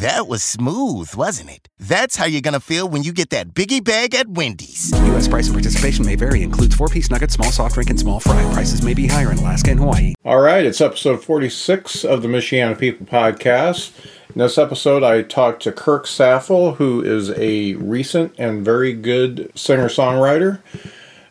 That was smooth, wasn't it? That's how you're gonna feel when you get that biggie bag at Wendy's. U.S. price and participation may vary. Includes four-piece nuggets, small soft drink, and small fry. Prices may be higher in Alaska and Hawaii. All right, it's episode 46 of the Michiana People podcast. In this episode, I talked to Kirk Saffle, who is a recent and very good singer songwriter.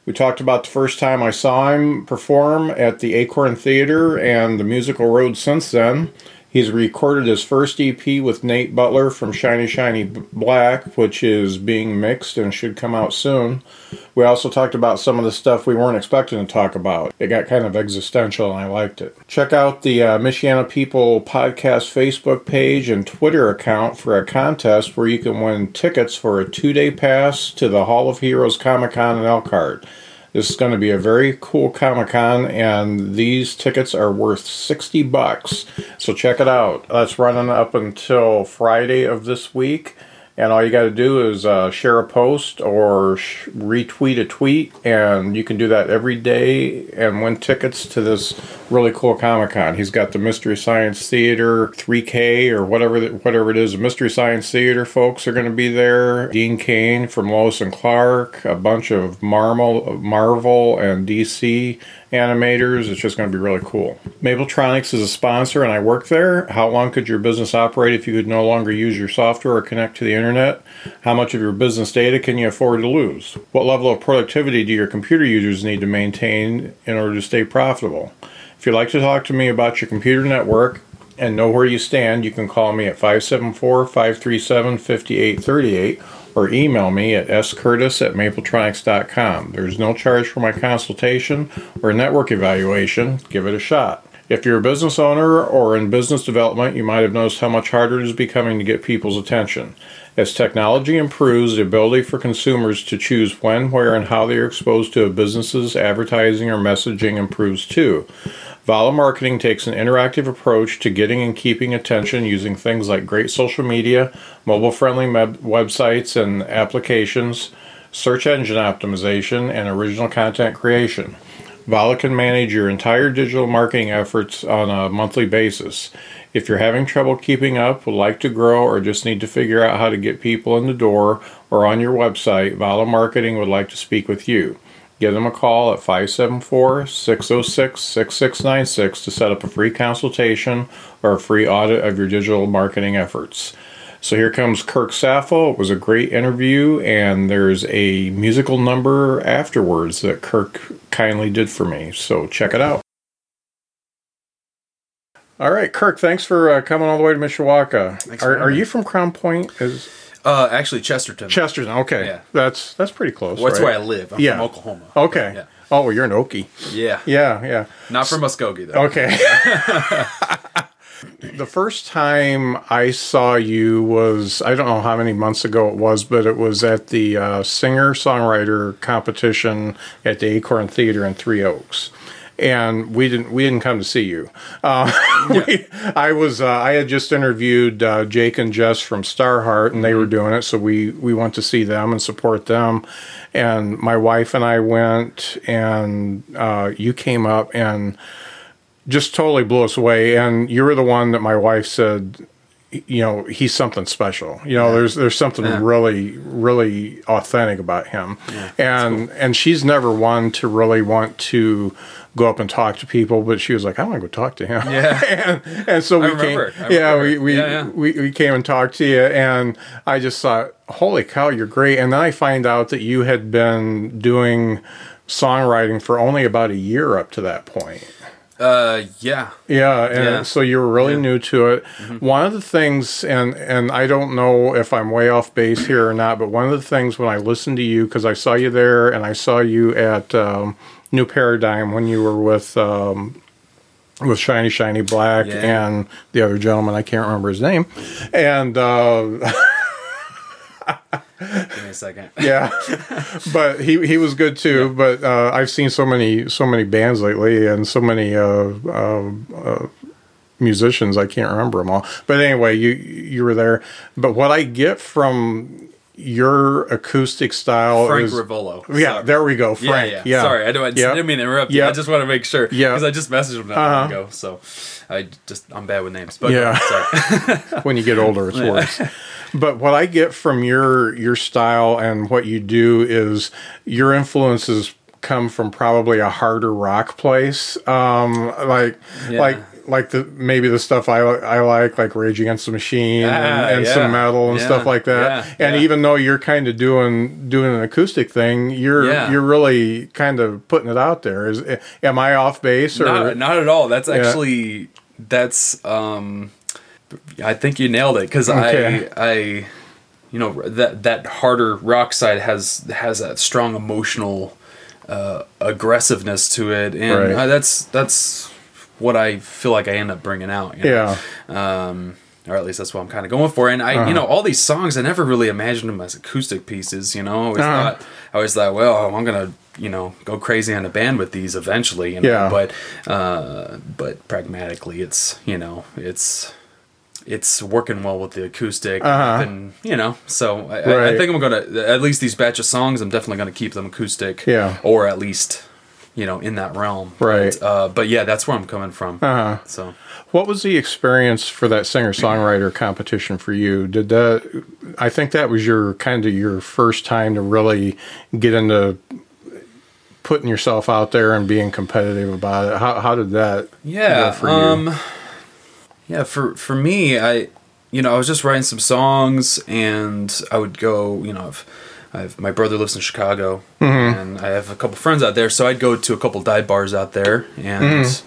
We talked about the first time I saw him perform at the Acorn Theater and the musical road since then. He's recorded his first EP with Nate Butler from Shiny Shiny Black, which is being mixed and should come out soon. We also talked about some of the stuff we weren't expecting to talk about. It got kind of existential and I liked it. Check out the uh, Michiana People podcast Facebook page and Twitter account for a contest where you can win tickets for a two day pass to the Hall of Heroes Comic Con in Elkhart. This is going to be a very cool Comic Con, and these tickets are worth 60 bucks. So check it out. That's running up until Friday of this week. And all you got to do is uh, share a post or sh- retweet a tweet, and you can do that every day and win tickets to this really cool Comic Con. He's got the Mystery Science Theater 3K or whatever the, whatever it is. The Mystery Science Theater folks are going to be there. Dean Cain from Lois and Clark, a bunch of Marvel, Marvel and DC animators. It's just going to be really cool. Mapletronics is a sponsor, and I work there. How long could your business operate if you could no longer use your software or connect to the internet? How much of your business data can you afford to lose? What level of productivity do your computer users need to maintain in order to stay profitable? If you'd like to talk to me about your computer network and know where you stand, you can call me at 574 537 5838 or email me at scurtis at mapletronics.com. There's no charge for my consultation or network evaluation. Give it a shot. If you're a business owner or in business development, you might have noticed how much harder it is becoming to get people's attention. As technology improves, the ability for consumers to choose when, where, and how they are exposed to a business's advertising or messaging improves too. Vala Marketing takes an interactive approach to getting and keeping attention using things like great social media, mobile friendly web- websites and applications, search engine optimization, and original content creation. Vala can manage your entire digital marketing efforts on a monthly basis. If you're having trouble keeping up, would like to grow, or just need to figure out how to get people in the door or on your website, Vala Marketing would like to speak with you. Give them a call at 574 606 6696 to set up a free consultation or a free audit of your digital marketing efforts. So here comes Kirk Saffle. It was a great interview, and there's a musical number afterwards that Kirk kindly did for me. So check it out. All right, Kirk, thanks for uh, coming all the way to Mishawaka. Thanks Are, are you from Crown Point? Is Uh, actually, Chesterton. Chesterton? Okay, Yeah. that's that's pretty close. Well, that's right? where I live. I'm Yeah. from Oklahoma. Okay. Yeah. Oh, well, you're an Okie. Yeah. Yeah, yeah. Not from Muskogee though. Okay. the first time I saw you was I don't know how many months ago it was, but it was at the uh, singer songwriter competition at the Acorn Theater in Three Oaks. And we didn't we didn't come to see you. Uh, we, I was uh, I had just interviewed uh, Jake and Jess from Starheart, and they were doing it, so we we went to see them and support them. And my wife and I went, and uh, you came up and just totally blew us away. And you were the one that my wife said, you know, he's something special. You know, there's there's something really really authentic about him. and and she's never one to really want to go up and talk to people, but she was like, I want to go talk to him. Yeah. and, and so we came. Yeah, we we, Yeah, yeah. we we came and talked to you, and I just thought, holy cow, you're great. And then I find out that you had been doing songwriting for only about a year up to that point. Uh, yeah. Yeah, and Yeah. so you were really Yeah. Mm-hmm. new to it. One of the things, and and I don't know if I'm way off base here or not, but one of the things when I listened to you, because I saw you there, and I saw you at um, New Paradigm when you were with um, with Shiny Shiny Black Yeah. and the other gentleman, I can't remember his name, and. Uh, Give me a second. yeah but he he was good too but uh i've seen so many so many bands lately and so many uh, uh, uh musicians i can't remember them all but anyway you you were there but what i get from your acoustic style Frank is Rivolo. yeah Sorry. there we go frank yeah, yeah, yeah. Sorry, I, don't, I Yeah. didn't mean to interrupt you. Yeah. I just want to make sure. Yeah. Because I just messaged him not Uh-huh. long ago. So I just, I'm bad with names. But Yeah. sorry. when you get older it's worse but what i get from your your style and what you do is your influences come from probably a harder rock place um like Yeah. like like the maybe the stuff I I like like Rage Against the Machine Ah, and, and yeah. some metal and Yeah. stuff like that. Yeah. And Yeah. even though you're kind of doing doing an acoustic thing, you're Yeah. you're really kind of putting it out there. Is am I off base or not, not at all. That's actually, that's, um, I think you nailed it. Because Okay. I, I, you know, that, that harder rock side has, has that strong emotional, uh, aggressiveness to it. And Right. uh, that's, that's what I feel like I end up bringing out. you know? yeah um, or at least that's what I'm kind of going for. And I, Uh-huh. you know, all these songs, I never really imagined them as acoustic pieces. You know, I always Uh-huh. thought, I always thought, well, I'm gonna, you know, go crazy on a band with these eventually. You know? Yeah. But, uh, but pragmatically, it's, you know, it's. It's working well with the acoustic, Uh-huh. and you know, so I, Right. I think I'm gonna at least these batch of songs. I'm definitely gonna keep them acoustic, Yeah. or at least, you know, in that realm, Right. But, uh, but yeah, that's where I'm coming from. Uh-huh. So What was the experience for that singer songwriter competition for you? Did that? I think that was your kind of your first time to really get into putting yourself out there and being competitive about it. How how did that? Yeah. go for you? um Yeah, for for me, I you know, I was just writing some songs and I would go, you know, I've, I've my brother lives in Chicago Mm-hmm. and I have a couple friends out there, so I'd go to a couple dive bars out there and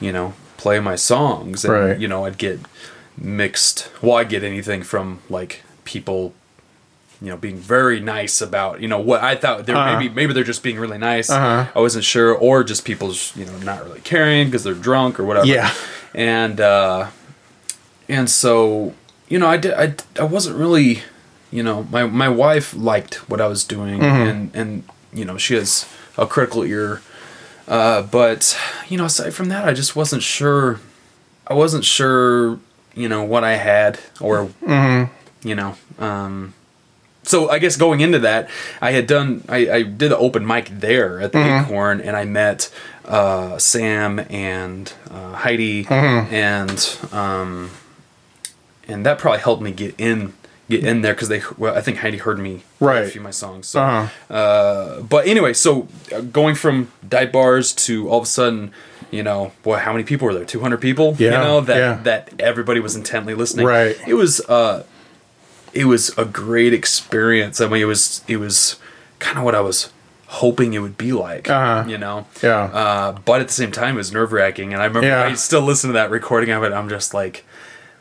you know, play my songs and. Right. you know, I'd get mixed well, I'd get anything from like people you know, being very nice about, you know, what I thought they're Uh-huh. maybe maybe they're just being really nice. Uh-huh. I wasn't sure, or just people's, you know, not really caring because they're drunk or whatever. Yeah. And uh, and so, you know, I did. I, I wasn't really, you know, my my wife liked what I was doing, Mm-hmm. and and you know, she has a critical ear. Uh, but you know, aside from that, I just wasn't sure. I wasn't sure, you know, what I had or Mm-hmm. you know. Um, so I guess going into that, I had done I, I did an open mic there at the Mm-hmm. Acorn, and I met uh, Sam and uh, Heidi, Mm-hmm. and um, and that probably helped me get in get in there because they well I think Heidi heard me Right. a few of my songs. So, Uh-huh. uh, but anyway, so uh, going from dive bars to all of a sudden. You know, boy, how many people were there? Two hundred people. Yeah, you know that yeah. that everybody was intently listening. Right. It was uh, it was a great experience. I mean, it was it was kind of what I was hoping it would be like. Uh-huh. You know. Yeah. Uh, but at the same time, it was nerve wracking, and I remember Yeah. I still listen to that recording of it. I'm just like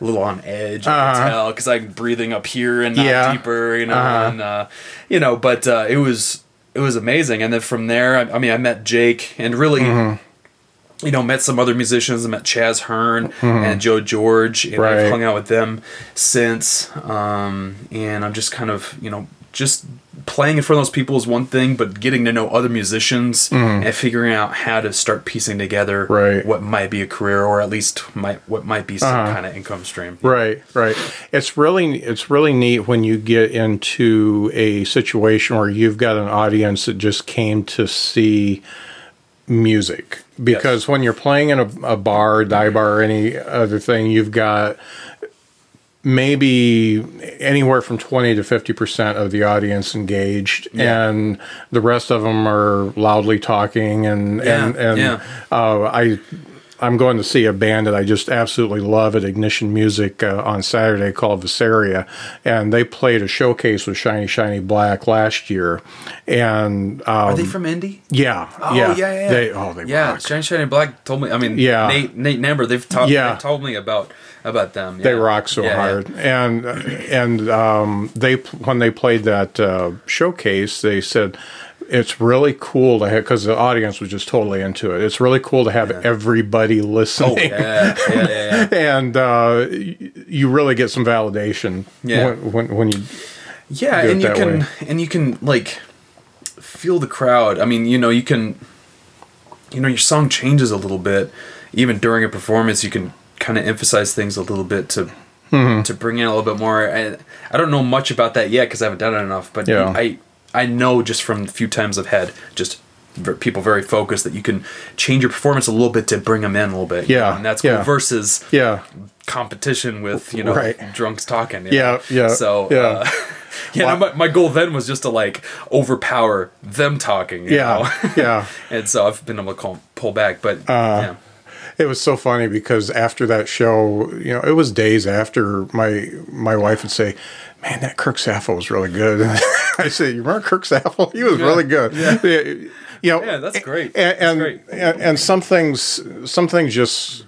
a little on edge. I Uh-huh. can tell because I'm breathing up here and not Yeah. deeper. You know, Uh-huh. and uh, you know, but uh, it was it was amazing. And then from there, I, I mean, I met Jake and really Mm-hmm. you know, met some other musicians. I met Chaz Hearn and Joe George, and Mm-hmm. Right. I've hung out with them since. Um, and I'm just kind of, you know, just playing in front of those people is one thing, but getting to know other musicians and figuring out how to start piecing together Mm-hmm. Right. what might be a career or at least might what might be some Uh-huh. kind of income stream. Right, right. It's really it's really neat when you get into a situation where you've got an audience that just came to see music because when you're playing in a, a bar, dive bar, or any other thing, you've got maybe anywhere from 20 to 50% of the audience engaged and the rest of them are loudly talking and Yeah, and and yeah. uh, I I'm going to see a band that I just absolutely love at Ignition Music uh, on Saturday called Visaria, and they played a showcase with Shiny Shiny Black last year, and um, Are they from Indy? yeah, Oh yeah, yeah, yeah. yeah. They oh they yeah. rock. Shiny Shiny Black told me. I mean, Yeah. Nate Nate Namber. They've talked. Yeah. They've told me about about them. They rock so Yeah, yeah. hard, and and um, they when they played that uh, showcase, they said it's really cool to have because the audience was just totally into it. It's really cool to have everybody listening. Oh yeah, yeah, yeah, yeah. and uh, you really get some validation Yeah. when, when, when you Yeah, and you can way. and you can like feel the crowd. I mean, you know, you can you know, your song changes a little bit even during a performance. You can kind of emphasize things a little bit to Mm-hmm. to bring in a little bit more. I I don't know much about that yet because I haven't done it enough, but Yeah. I I know just from the few times I've had just people very focused that you can change your performance a little bit to bring them in a little bit. you Yeah, know, and that's cool yeah. versus yeah competition with you know Right. drunks talking. Yeah, know? yeah, So yeah. uh, yeah, no, my, my goal then was just to like overpower them talking. you yeah know? yeah. and so I've been able to call, pull back, but Uh, yeah, It was so funny because after that show, you know, it was days after my my wife would say, "Man, that Kirk Saffle was really good." And I said, "You remember Kirk Saffle? He was really good." Yeah. You know, Yeah, that's great. And That's and, great. and and some things some things just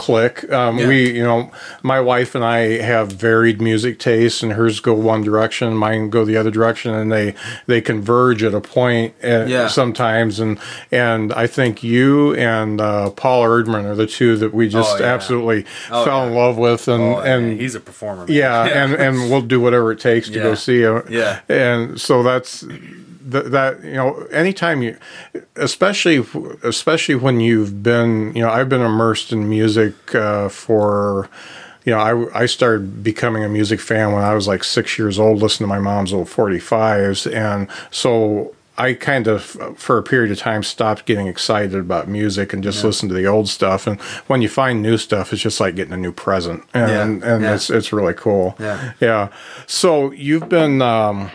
click. Um, Yeah. We, you know, my wife and I have varied music tastes, and hers go one direction, mine go the other direction, and they they converge at a point at, Yeah. sometimes. And and I think you and uh, Paul Erdman are the two that we just Oh, yeah. absolutely Oh, fell in love with, and Oh, and he's a performer. yeah, and and we'll do whatever it takes to go see him. Yeah. and so that's that, that you know anytime you especially especially when you've been you know I've been immersed in music uh, for you know I, I started becoming a music fan when I was like six years old listening to my mom's old 45s and so I kind of for a period of time stopped getting excited about music and just listened to the old stuff and when you find new stuff it's just like getting a new present and Yeah. and Yeah. it's it's really cool Yeah. yeah so you've been um,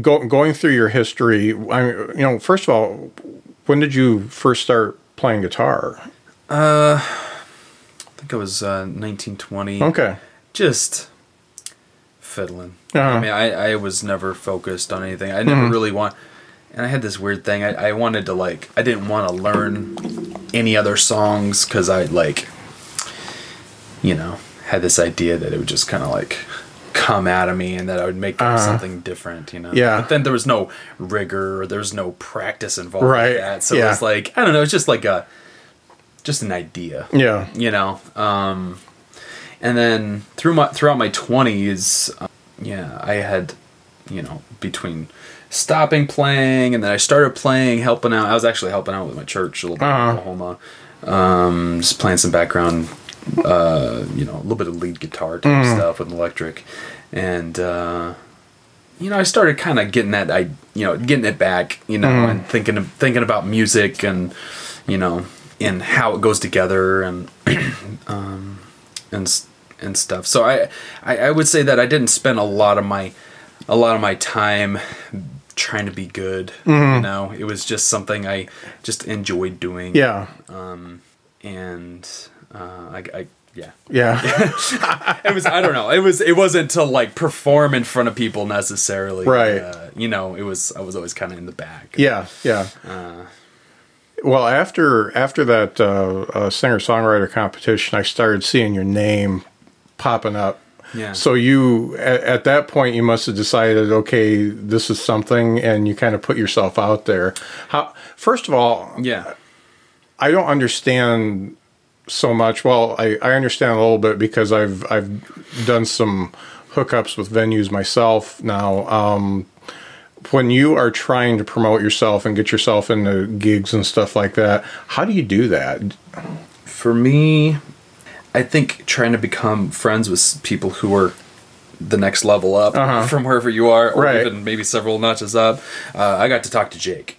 go, going through your history, I mean, you know, first of all, when did you first start playing guitar? Uh, I think it was uh, 1920. Okay. just fiddling. Uh-huh. I mean, I, I was never focused on anything. I never really want, and I had this weird thing. I, I wanted to like, I didn't want to learn any other songs because I like, you know, had this idea that it would just kind of like come out of me and that I would make up something different, you know. Yeah. But then there was no rigor or there was no practice involved Right. that. So it was like, I don't know, it's just like a, just an idea Yeah. you know um and then through my throughout my 20s uh, yeah i had you know between stopping playing and then i started playing helping out i was actually helping out with my church a little bit Uh-huh. in oklahoma um just playing some background uh you know a little bit of lead guitar type stuff with electric and uh you know, I started kind of getting that, I, you know, getting it back, you know, and thinking of, thinking about music and, you know, and how it goes together and, um, and and stuff. So I, I, I would say that I didn't spend a lot of my, a lot of my time trying to be good. You know, it was just something I just enjoyed doing. Yeah. Um, and uh, I, I, yeah, Yeah. it was I don't know. It was it wasn't to like perform in front of people necessarily. Right. Uh, you know, it was I was always kind of in the back. yeah. Yeah. Uh. well, after after that uh, uh, singer songwriter competition, I started seeing your name popping up. Yeah. So you at, at that point you must have decided, okay, this is something, and you kind of put yourself out there. How? First of all, Yeah. I don't understand so much. Well, I, I understand a little bit because I've I've done some hookups with venues myself now. Um, when you are trying to promote yourself and get yourself into gigs and stuff like that, how do you do that? For me, I think trying to become friends with people who are the next level up from wherever you are, or Uh-huh. Right. even maybe several notches up. Uh, I got to talk to Jake,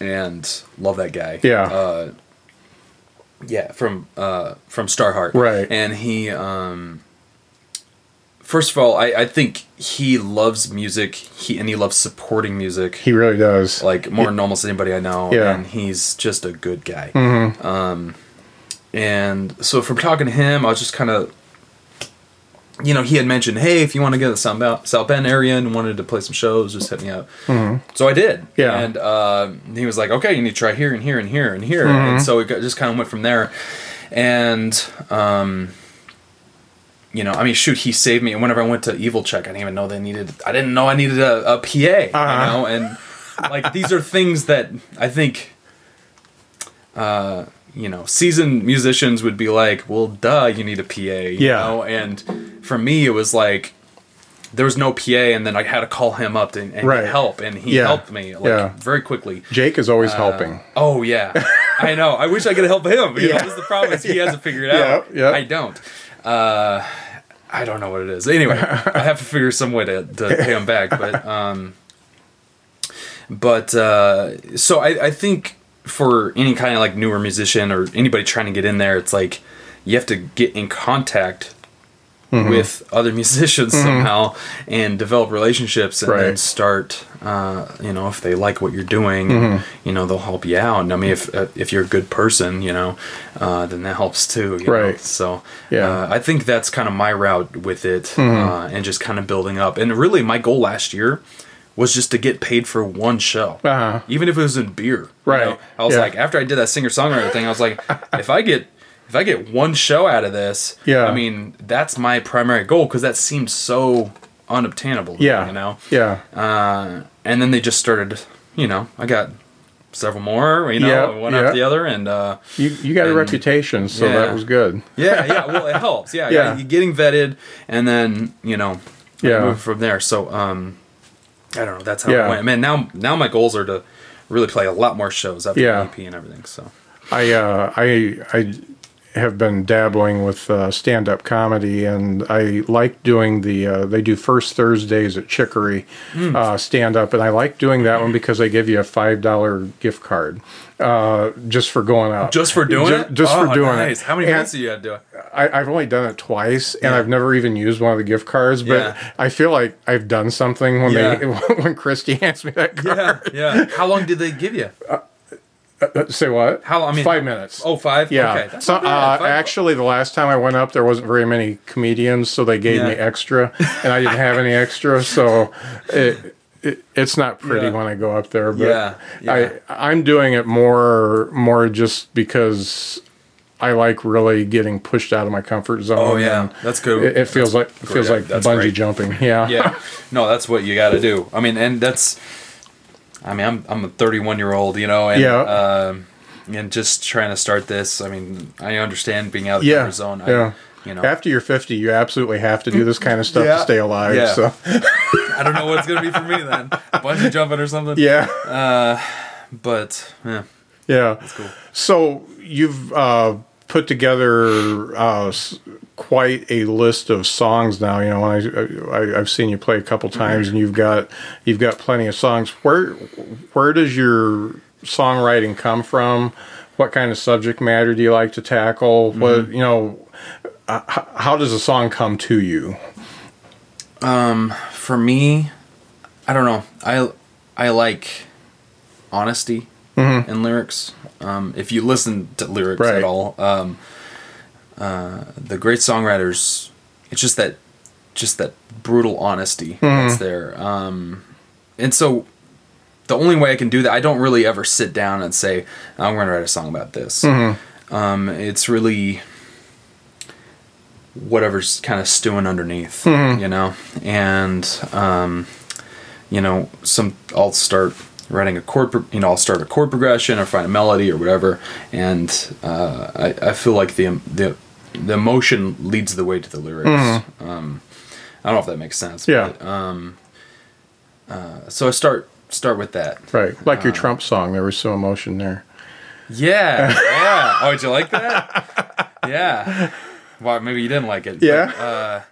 and love that guy. Mm-hmm. Yeah. Uh, yeah, from uh, from Starheart. Right. And he, um, first of all, I, I think he loves music. He and he loves supporting music. He really does. like more than almost anybody I know. Yeah. And he's just a good guy. Mm-hmm. Um, and so from talking to him, I was just kind of, you know, he had mentioned, hey, if you want to get to the South, Bend- South Bend area and wanted to play some shows, just hit me up. So I did. Mm-hmm. Yeah. And uh, he was like, okay, you need to try here and here and here and here. Mm-hmm. And so it just kind of went from there. And, um, you know, I mean, shoot, he saved me. And whenever I went to Evil Czech, I didn't even know they needed, I didn't know I needed a, a PA, you Uh-huh. know? And like, these are things that I think, uh, you know, seasoned musicians would be like, well, duh, you need a PA, you Yeah. know? And for me, it was like, there was no PA, and then I had to call him up and, and Right. get help, and he Yeah. helped me like Yeah. very quickly. Jake is always helping. Oh yeah, I know. I wish I could help him. You know, Yeah. this is the problem is he hasn't figured it Yeah, out. yeah. I don't. Uh, I don't know what it is. Anyway, I have to figure some way to, to pay him back. But um, but uh, so I, I think for any kind of like newer musician or anybody trying to get in there, it's like you have to get in contact Mm-hmm. with other musicians somehow and develop relationships and then start uh, you know if they like what you're doing Mm-hmm. you know they'll help you out and i mean if uh, if you're a good person you know uh, then that helps too you know? Right. so Yeah. Mm-hmm. uh, i think that's kind of my route with it uh, and just kind of building up and really my goal last year was just to get paid for one show Uh-huh. even if it was in beer you Right. know? i was Yeah. like after i did that singer songwriter thing i was like if i get if I get one show out of this, Yeah. I mean that's my primary goal because that seemed so unobtainable. to me, Yeah. you know. Yeah. Uh, and then they just started, you know, I got several more, you know, Yeah, one yeah. after the other, and uh, You you got a reputation, so yeah. that was good. yeah, yeah, well, it helps. Yeah, Yeah. yeah, you're getting vetted, and then you know, Yeah. move from there. So, um, I don't know. That's how Yeah. it went. Man, now now my goals are to really play a lot more shows after Yeah. the EP and everything. So, I uh, I I have been dabbling with uh, stand up comedy, and I like doing the. Uh, they do first Thursdays at Chicory Hmm. uh, stand up, and I like doing that one because they give you a five dollar gift card uh, just for going out. just for doing Ju- it, Just Oh, for doing nice. it. How many And minutes do you got to do it? I, I've only done it twice, and Yeah. I've never even used one of the gift cards. But Yeah. I feel like I've done something when Yeah. they when Christy hands me that card. Yeah, yeah. How long did they give you? Uh, Say what? How- I mean- five minutes. Oh, five. Yeah. Okay, that's so uh, Five- actually, the last time I went up, there wasn't very many comedians, so they gave Yeah. me extra, and I didn't have any extra, so it, it it's not pretty Yeah. when I go up there. But Yeah, yeah. I I'm doing it more more just because. I like really getting pushed out of my comfort zone. Oh, yeah. That's good. It, it feels like it feels great. like That's bungee great. jumping. Yeah. yeah no that's what you got to do i mean and that's i mean i'm, I'm a 31 year old you know and Yeah. um and just trying to start this i mean i understand being out of the Yeah. comfort zone I, yeah. you know After you're 50, you absolutely have to do this kind of stuff Yeah. to stay alive. Yeah. So i don't know what it's gonna be for me then bungee jumping or something yeah. but yeah Yeah. cool. So you've uh, put together uh, s- quite a list of songs now. You know, I, I I've seen you play a couple times, and you've got you've got plenty of songs. Where where does your songwriting come from? What kind of subject matter do you like to tackle? What you know? Uh, h- how does a song come to you? Um, for me i don't know i i like honesty in lyrics um, if you listen to lyrics Right. at all um, uh, the great songwriters it's just that just that brutal honesty that's there. Um, and so the only way i can do that i don't really ever sit down and say i'm going to write a song about this. Um, it's really whatever's kind of stewing underneath, you know, and um, you know, some I'll start writing a chord, pro- you know, I'll start a chord progression or find a melody or whatever, and uh, I, I feel like the the the emotion leads the way to the lyrics. Um, I don't know if that makes sense. Yeah. But, um, uh, so I start start with that. Right, like your Trump song. There was some emotion there. Yeah, yeah. Oh, did you like that? Yeah. Well, maybe you didn't like it. but, Yeah. uh,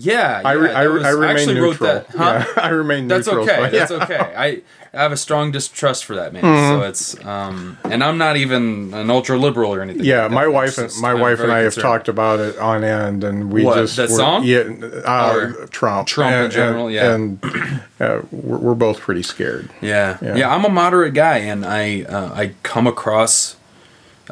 yeah. I, re- yeah, I, was- I remain actually neutral. Wrote that, huh? Yeah, I remain That's neutral. okay. so, That's okay. I, I have a strong distrust for that man. Mm-hmm. So it's um, and I'm not even an ultra liberal or anything. Yeah, like my wife and my I'm wife and I have talked about it on end, and we What, just that we're- song? Yeah, uh, Trump, Trump in general, and, yeah. and uh, we're, we're both pretty scared. Yeah. Yeah. yeah, I'm a moderate guy, and I uh, I come across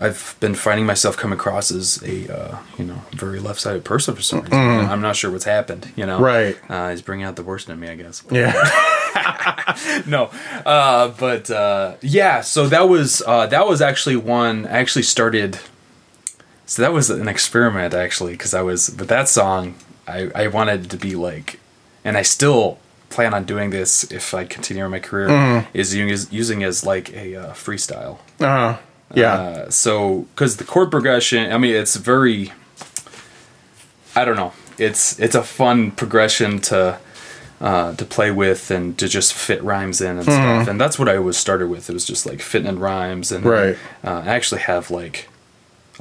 I've been finding myself come across as a uh, you know very left-sided person for some reason. I'm not sure what's happened. You know, Mm. Right. Uh, he's bringing out the worst in me, I guess. Yeah. no, uh, but uh, yeah. So that was uh, that was actually one. I actually started. So that was an experiment actually, because I was with that song. I I wanted to be like, and I still plan on doing this if I continue my career. Mm-hmm. Is using using as like a uh, freestyle. Uh, yeah. Uh, so, because the chord progression, I mean, it's very. I don't know. It's it's a fun progression to uh, to play with and to just fit rhymes in and Hmm. stuff. And that's what I was started with. It was just like fitting in rhymes and Right. Uh, I actually have like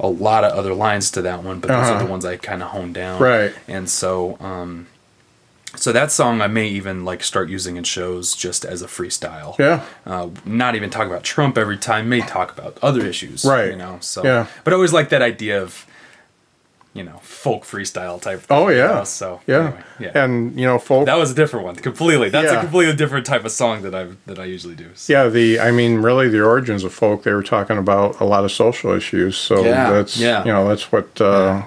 a lot of other lines to that one, but those are Uh-huh. the ones I kind of honed down. Right. And so, um, so that song I may even like start using in shows just as a freestyle yeah. uh, not even talk about Trump every time, may talk about other issues, Right. You know, so Yeah. But I always like that idea of, you know, folk freestyle type. Thing, Oh you yeah. know, So yeah. anyway, yeah. And you know, folk. that was a different one completely. That's Yeah. a completely different type of song that I that I usually do. So. yeah. The I mean, really, the origins of folk. They were talking about a lot of social issues. So Yeah, that's yeah. you know that's what uh,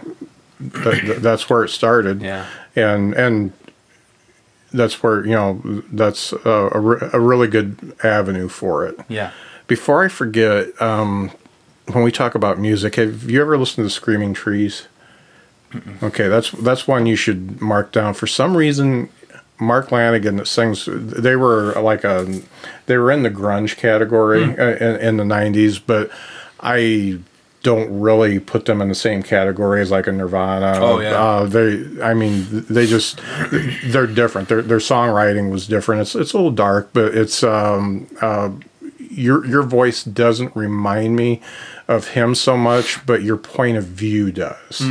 that- that's where it started. Yeah. And and that's where you know that's a, a, re- a really good avenue for it. Yeah. Before I forget, um, when we talk about music, have you ever listened to Screaming Trees? Okay, that's that's one you should mark down. For some reason, Mark Lanegan that sings, they were like a, they were in the grunge category uh, in, in the '90s, but I don't really put them in the same category as like a Nirvana. Oh, yeah. Uh, they, I mean, they just they're different. Their their songwriting was different. It's it's a little dark, but it's um uh your your voice doesn't remind me of him so much, but your point of view does.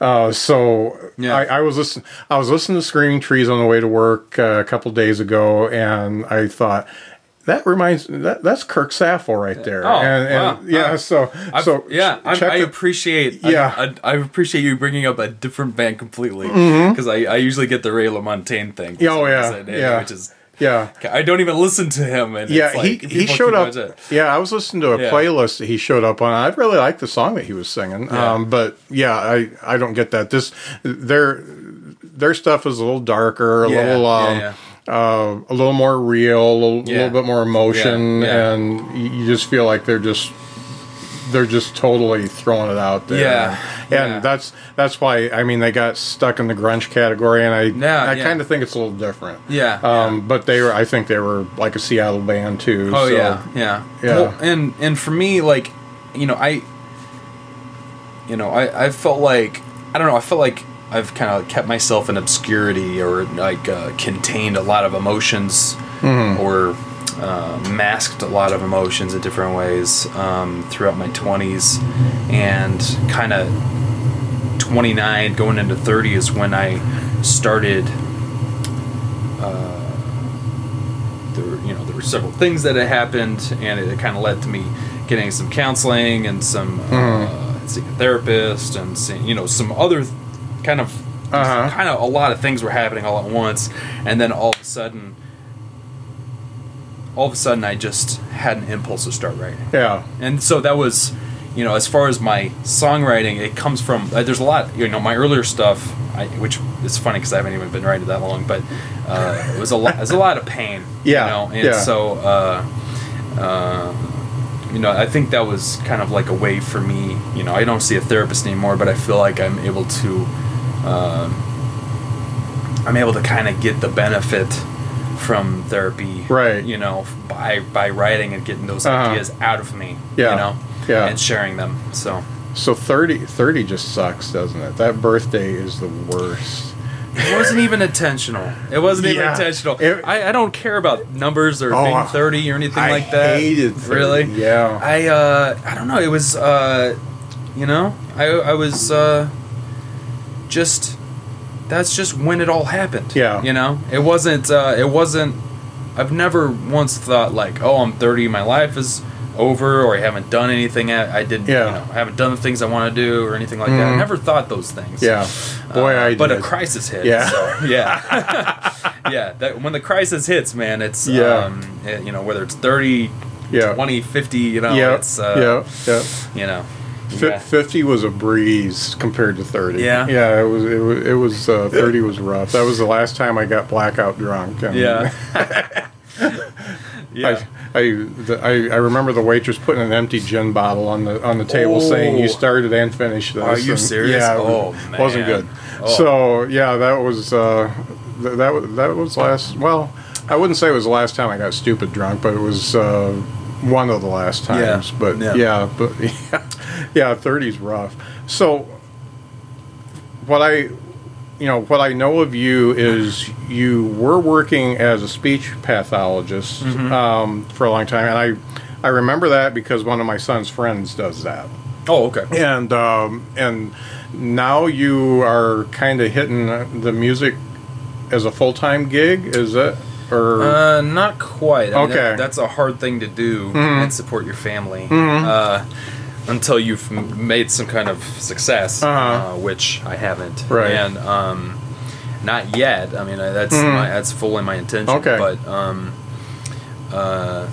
Uh, so Yeah. I, I was listening. I was listening to Screaming Trees on the way to work uh, a couple days ago, and I thought. That reminds that that's Kirk Saffle right there, Oh, and, and wow. yeah, so I've- so yeah, I, I appreciate. Yeah. I, I, appreciate you bringing up a different band completely because I, I usually get the Ray LaMontagne thing. Mm-hmm. Oh, yeah, yeah. which is yeah, I don't even listen to him. And yeah. it's like, he he showed up. it. Yeah, I was listening to a Yeah. playlist that he showed up on. I really liked the song that he was singing. Yeah. Um, but yeah, I I don't get that. This their their stuff is a little darker, a Yeah, little yeah, um, yeah. Uh, a little more real, a little, Yeah. little bit more emotion, Yeah, yeah. and you just feel like they're just they're just totally throwing it out there. Yeah, and that's that's why I mean they got stuck in the grunge category, and I I kind of think it's a little different. Yeah, Um, but they were I think they were like a Seattle band too. Oh so- yeah, yeah, Yeah. Well, and and for me, like, you know, I, you know, I I felt like I don't know, I felt like I've kind of kept myself in obscurity or like uh, contained a lot of emotions or uh, masked a lot of emotions in different ways um, throughout my twenties, and kind of twenty nine going into thirty is when I started there were, you know there were several things that had happened and it kind of led to me getting some counseling and some uh, seeing a therapist and seeing you know some other th- kind of Uh-huh. kind of a lot of things were happening all at once and then all of a sudden all of a sudden I just had an impulse to start writing Yeah. and so that was you know as far as my songwriting it comes from uh, there's a lot you know my earlier stuff I, which is funny because i haven't even been writing that long but uh, it was a lot it was a lot of pain Yeah, you know and yeah. so uh, uh, you know i think that was kind of like a way for me you know i don't see a therapist anymore but i feel like i'm able to um, i'm able to kind of get the benefit from therapy Right. you know by by writing and getting those Uh-huh. ideas out of me Yeah, you know yeah. and sharing them so So 30, 30 just sucks, doesn't it? That birthday is the worst. it wasn't even intentional it wasn't even intentional It- I, I don't care about numbers or Oh, being 30 or anything I like that hated 30, really yeah. i uh i don't know it was uh you know i i was uh just that's just when it all happened Yeah. you know it wasn't uh it wasn't i've never once thought like oh i'm 30 my life is over or i haven't done anything i, I didn't Yeah. you know i haven't done the things i want to do or anything like that i Mhm. never thought those things Yeah. Boy, uh, I but a crisis hit. Yeah. so, yeah, yeah. That when the crisis hits, man, it's Yeah. um, it- you know whether it's 30, Yeah. 20, 50, you know, yeah. it's uh, yeah. Yeah. you know, Yeah. 50 was a breeze compared to 30. Yeah? Yeah, it was, it was, it was uh, 30 was rough. That was the last time I got blackout drunk. and Yeah. yeah. I, I, the, I, I remember the waitress putting an empty gin bottle on the on the table saying you Oh. started and finished this. Are you and- serious? Yeah, it Oh, was- wasn't good. Oh. So yeah, that was uh, th- that was that was last. Well, I wouldn't say it was the last time I got stupid drunk, but it was uh, one of the last Yeah. times. But Yeah. yeah, but yeah, yeah, 30's rough. So what I you know what I know of you is you were working as a speech pathologist Mm-hmm. um, for a long time, and I I remember that because one of my son's friends does that, Oh, okay. and um, and now you are kind of hitting the music as a full time gig. Is it or Uh, not quite. I mean, that- Okay. that's a hard thing to do and support your family uh, until you've made some kind of success, Uh-huh. uh, which I haven't. Right. And um, not yet. I mean, I- that's my, that's fully my intention. Okay. But um, uh,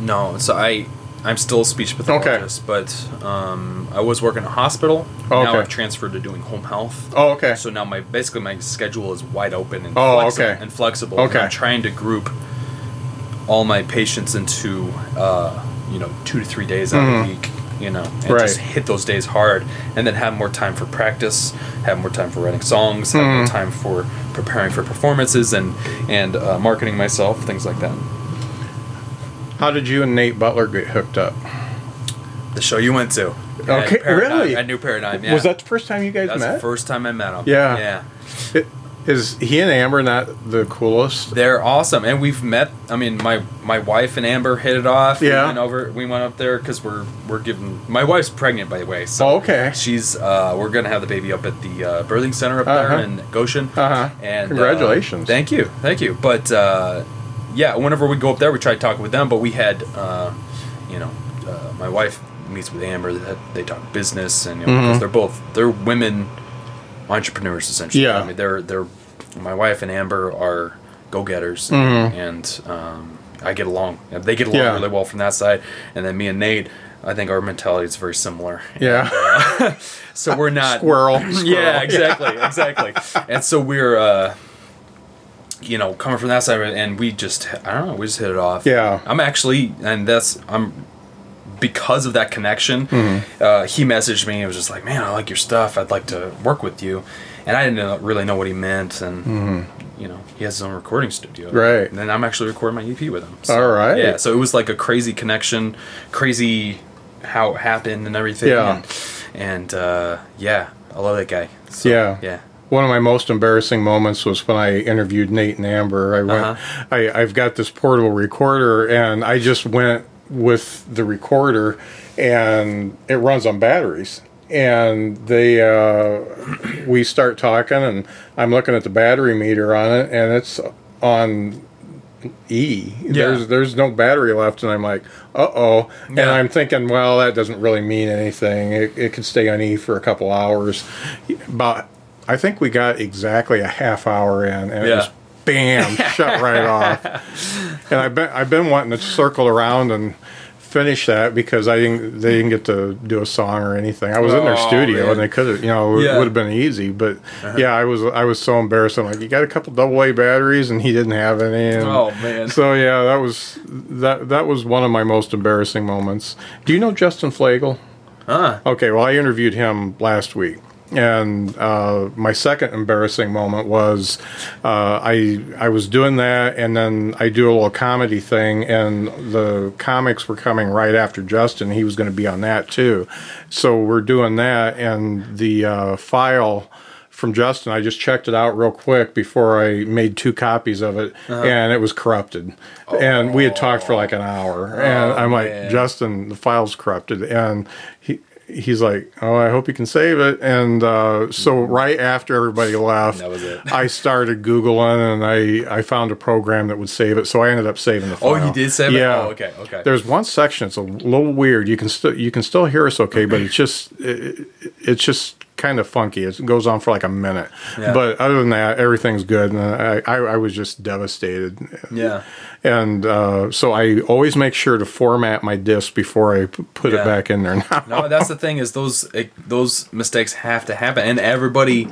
no. So I. I'm still a speech pathologist, but um, I was working in a hospital. Now Okay. I've transferred to doing home health. oh okay So now my basically my schedule is wide open and Oh, flexible, okay. and flexible. and Okay. I'm trying to group all my patients into uh, you know two to three days out of the week. You know, and Mm-hmm. Right. just hit those days hard, and then have more time for practice, have more time for writing songs, have Mm-hmm. more time for preparing for performances and and uh, marketing myself, things like that. How did you and Nate Butler get hooked up? The show you went to, Okay, Paradigm, really? At New Paradigm, yeah. Was that the first time you guys That's met? the first time I met him. Yeah. yeah. It- Is he and Amber not the coolest? They're awesome, and we've met. I mean, my my wife and Amber hit it off. Yeah. we went over. We went up there because we're we're giving. My wife's pregnant, by the way. So Oh, okay. She's uh, we're gonna have the baby up at the uh, birthing center up Uh-huh. there in Goshen. Uh-huh. And uh, Congratulations. thank you, thank you. But uh, yeah, whenever we go up there, we try to talk with them. But we had, uh, you know, uh, my wife meets with Amber. They, they talk business, and you know, Mm-hmm. they're both they're women entrepreneurs essentially. Yeah. I mean, they're they're my wife and Amber are go getters, Mm-hmm. and um, I get along. They get along Yeah. really well from that side, and then me and Nate. I think our mentality is very similar. Yeah. So we're not Squirrel. yeah, Squirrel. exactly, exactly. And so we're, uh, you know, coming from that side, of it, and we just, I don't know, we just hit it off. Yeah. I'm actually, and that's, I'm, because of that connection, Mm-hmm. uh, he messaged me. and was just like, "Man, I like your stuff. I'd like to work with you," and I didn't really know what he meant, and you know, he has his own recording studio, Mm-hmm. Right. And then I'm actually recording my EP with him. All right. yeah. So it was like a crazy connection, crazy how it happened and everything. Yeah. And, and uh, yeah, I love that guy. So, Yeah. Yeah. One of my most embarrassing moments was when I interviewed Nate and Amber. I went, Uh-huh. I, I've got this portable recorder, and I just went with the recorder, and it runs on batteries. And they, uh, we start talking, and I'm looking at the battery meter on it, and it's on E. yeah. There's there's no battery left, and I'm like, uh oh. yeah. And I'm thinking, well, that doesn't really mean anything. It, it could stay on E for a couple hours. But I think we got exactly a half hour in, and it Yeah. was bam, shut right off. And I've been I've been wanting to circle around and finish that because I didn't they didn't get to do a song or anything. I was in their Oh, studio man. and they could have you know it Yeah. would have been easy, but yeah, I was I was so embarrassed. I'm like, you got a couple double A batteries, and he didn't have any. And Oh, man. So yeah, that was that that was one of my most embarrassing moments. Do you know Justin Flagel? Ah. Okay, well, I interviewed him last week, and uh, my second embarrassing moment was uh, I I was doing that, and then I do a little comedy thing, and the comics were coming right after Justin. He was going to be on that too, so we're doing that, and the uh, file. From Justin, I just checked it out real quick before I made two copies of it, and it was corrupted. And we had talked for like an hour, and I'm like. Justin, the file's corrupted, and he he's like, oh, I hope you can save it. And uh, so right after everybody left, That was it. I started googling and I I found a program that would save it. So I ended up saving the file. Oh, you did save it? Yeah. Oh, okay, okay. There's one section. It's a little weird. You can still you can still hear us okay, but it's just it, it's just kind of funky. It goes on for like a minute, Yeah. but other than that, everything's good. And I, I, I was just devastated. Yeah. And uh, so I always make sure to format my disc before I put Yeah. it back in there. Now. No, that's the thing is those it, those mistakes have to happen, and everybody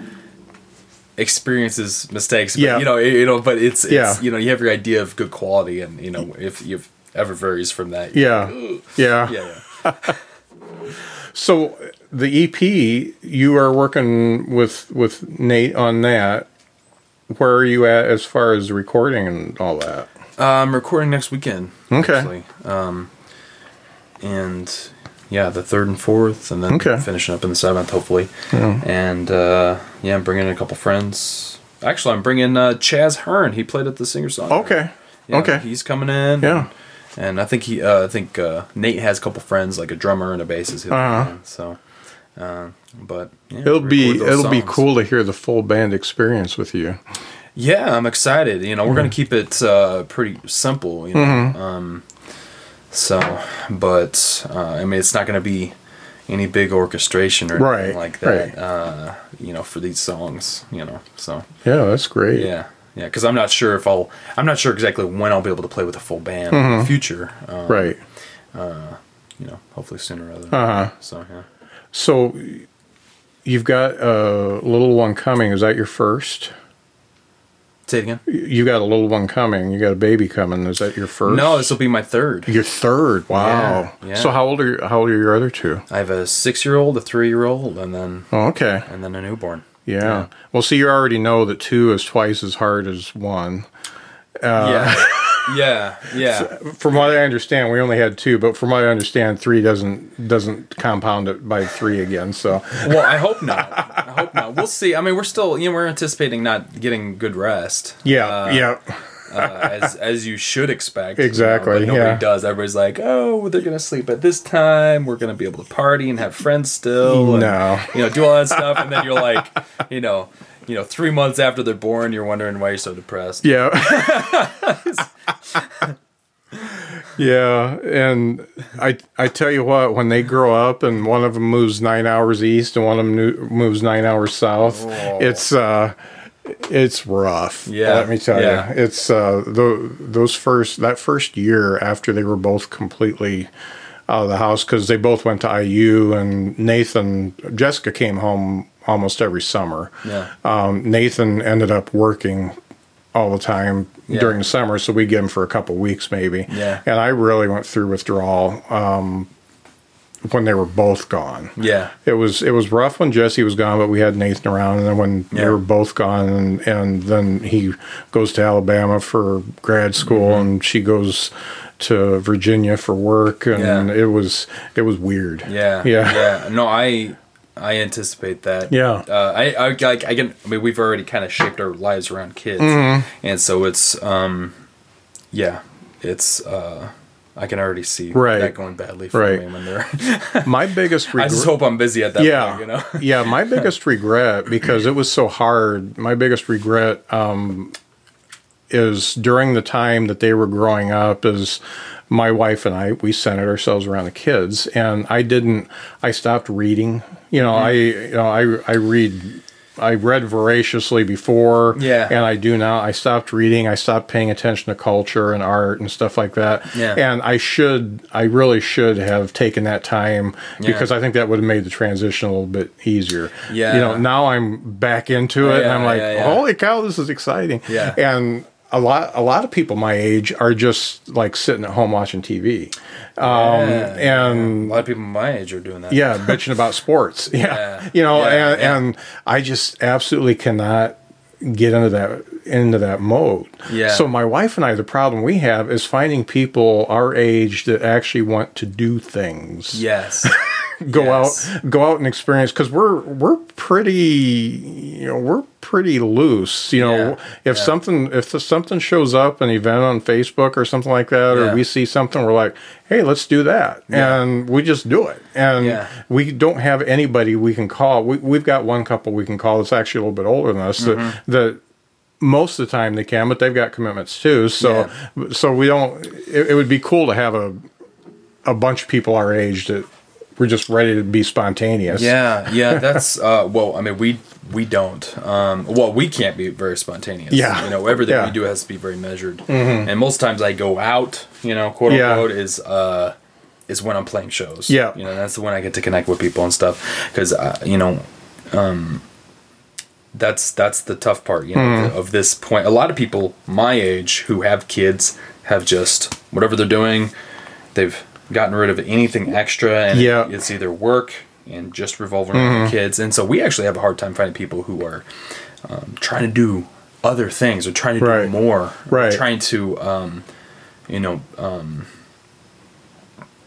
experiences mistakes. But, Yeah. you know, you, you know, but it's, it's Yeah. you know, you have your idea of good quality, and you know, if you've ever varies from that, Yeah, yeah. yeah, yeah. So the EP, you are working with with Nate on that. Where are you at as far as recording and all that? Uh, I'm recording next weekend. Okay. Actually. Um, and yeah, the third and fourth, and then Okay. finishing up in the seventh, hopefully. Yeah. And uh, yeah, I'm bringing in a couple friends. Actually, I'm bringing uh, Chaz Hearn. He played at the singer song. Okay, okay. He's coming in. Yeah. And I think he, uh, I think uh, Nate has a couple friends, like a drummer and a bassist. Uh-huh. in, So, uh, but yeah, It'll be it'll be cool to hear the full band experience with you. Yeah, I'm excited. You know, we're gonna keep it uh, pretty simple. You know, Mm-hmm. um, so, but uh, I mean, it's not gonna be any big orchestration or anything Right, like that. right. Uh, you know, for these songs. You know, so Yeah, that's great. yeah, yeah. Because I'm not sure if I'll. I'm not sure exactly when I'll be able to play with a full band in the future. Um, Mm-hmm. Right. You know, hopefully sooner rather. Uh huh. So yeah. So you've got a little one coming. Is that your first? Say it again. You got a little one coming. You got a baby coming. Is that your first? No, this will be my third. your third. Wow. Yeah, yeah. So how old are you, how old are your other two? I have a six-year-old, a three-year-old, and then Oh, okay. and then a newborn. Yeah. Yeah. Well, see, you already know that two is twice as hard as one. Uh, yeah, yeah, yeah. From what I understand, we only had two, but from what I understand, three doesn't doesn't compound it by three again. So Well, I hope not. I hope not. We'll see. I mean, we're still, you know, we're anticipating not getting good rest. yeah, Uh, yeah, uh, as as you should expect. you know, Exactly, nobody yeah. does. Everybody's like, oh, they're gonna sleep at this time. We're gonna be able to party and have friends still. and, No. you know, do all that stuff, and then you're like, you know, you know, three months after they're born, you're wondering why you're so depressed. yeah. yeah, and I I tell you what, when they grow up and one of them moves nine hours east and one of them moves nine hours south, it's uh, it's rough. Yeah, let me tell yeah. you, it's uh, tho- those first that first year after they were both completely out of the house because they both went to IU and Nathan Jessica came home almost every summer. Yeah. Um, Nathan ended up working all the time Yeah. during the summer, so we get him for a couple weeks maybe. Yeah. And I really went through withdrawal um, when they were both gone. Yeah. It was it was rough when Jesse was gone, but we had Nathan around, and then when they Yeah. were both gone, and, and then he goes to Alabama for grad school, Mm-hmm. and she goes to Virginia for work, and Yeah. it was it was weird. Yeah. Yeah. Yeah. No, I I anticipate that. Yeah. Uh, I I like I can. I mean, we've already kind of shaped our lives around kids, Mm-hmm. and so it's um, yeah, it's uh, I can already see Right. that going badly for Right. me when they're. My biggest I regret. just hope I'm busy at that yeah, point. You know. yeah. My biggest regret because it was so hard. My biggest regret um, is during the time that they were growing up. Is my wife and I we centered ourselves around the kids, and I didn't. I stopped reading. You know, mm. I you know I I read. I read voraciously before, Yeah. and I do now. I stopped reading. I stopped paying attention to culture and art and stuff like that. Yeah. And I should, I really should have taken that time Yeah. because I think that would have made the transition a little bit easier. Yeah. You know, now I'm back into it and I'm like, yeah, yeah. holy cow, this is exciting. Yeah. And a lot, a lot of people my age are just like sitting at home watching TV. Um, Yeah, and a lot of people my age are doing that. yeah, bitching about sports. Yeah. Yeah. You know, Yeah, and, and I just absolutely cannot get into that into that mode. Yeah. So my wife and I, the problem we have is finding people our age that actually want to do things. Yes. Go Yes. out, go out and experience because we're we're pretty, you know, we're pretty loose. You know, Yeah, if yeah. something if something shows up, an event on Facebook or something like that, or we see something, we're like, hey, let's do that, and we just do it, and we don't have anybody we can call. We, we've got one couple we can call that's actually a little bit older than us Mm-hmm. that, that most of the time they can, but they've got commitments too. So so we don't. It, it would be cool to have a a bunch of people our age that we're just ready to be spontaneous. Yeah, yeah, that's uh, well. I mean, we we don't. Um, well, we can't be very spontaneous. Yeah. you know, everything Yeah. we do has to be very measured. And most times, I go out. You know, quote Yeah. unquote, is uh, is when I'm playing shows. Yeah. you know, that's the when I get to connect with people and stuff. Because uh, you know, um, that's that's the tough part. You know, Mm-hmm. of this point. A lot of people my age who have kids have just whatever they're doing, they've gotten rid of anything extra, and Yeah. it's either work and just revolving around the kids. And so we actually have a hard time finding people who are um, trying to do other things or trying to Right. do more, Right. Trying to, um, you know, um,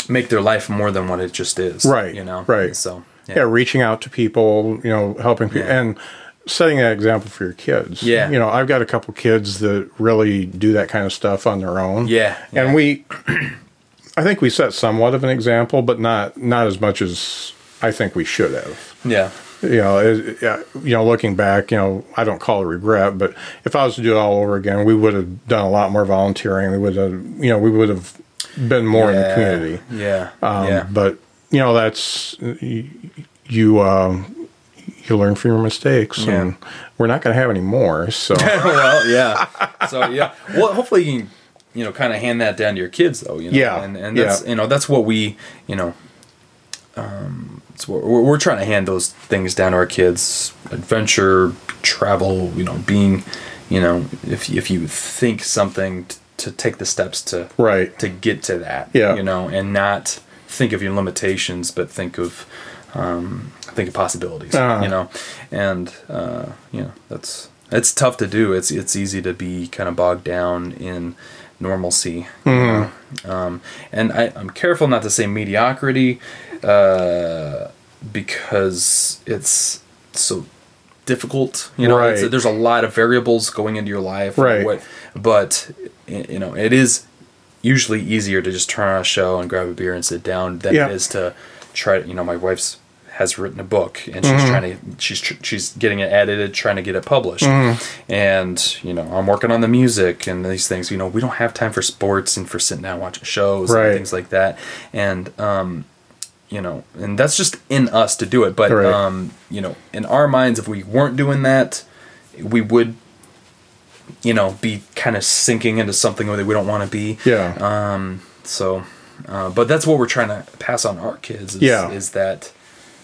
make their life more than what it just is, Right, You know, right. So yeah, reaching out to people, you know, helping people, Yeah. and setting that example for your kids. Yeah. you know, I've got a couple kids that really do that kind of stuff on their own. Yeah, and yeah. we, I think we set somewhat of an example, but not not as much as I think we should have. yeah, You know, it, yeah, you know, looking back, you know, I don't call it regret, but if I was to do it all over again, we would have done a lot more volunteering. We would have, you know, we would have been more in the community. yeah, Um, yeah. But you know, that's you. you um, you learn from your mistakes, Yeah. and we're not going to have any more. So well, yeah. So yeah. Well, hopefully you can, you know, kind of hand that down to your kids, though. You know? Yeah, And and that's yeah. you know that's what we you know. Um, it's what we're, we're trying to hand those things down to our kids: adventure, travel. You know, being, you know, if if you think something t- to take the steps to right, to get to that. Yeah. You know, and not think of your limitations, but think of um, think of possibilities. Uh-huh. You know, and uh, you know that's it's tough to do. It's it's easy to be kind of bogged down in normalcy. you know. Um, and I, I'm careful not to say mediocrity uh, because it's so difficult. You know, it's- Right. there's a lot of variables going into your life. Right. What, but you know, it is usually easier to just turn on a show and grab a beer and sit down than Yeah. it is to try. You know, my wife's has written a book and she's Mm-hmm. trying to she's tr- she's getting it edited trying to get it published Mm-hmm. and you know i'm working on the music and these things you know we don't have time for sports and for sitting down watching shows Right. and things like that and um you know and that's just in us to do it but Right. um you know in our minds if we weren't doing that we would you know be kind of sinking into something that we don't want to be yeah, um, so, uh, but that's what we're trying to pass on our kids. Is, Yeah. is that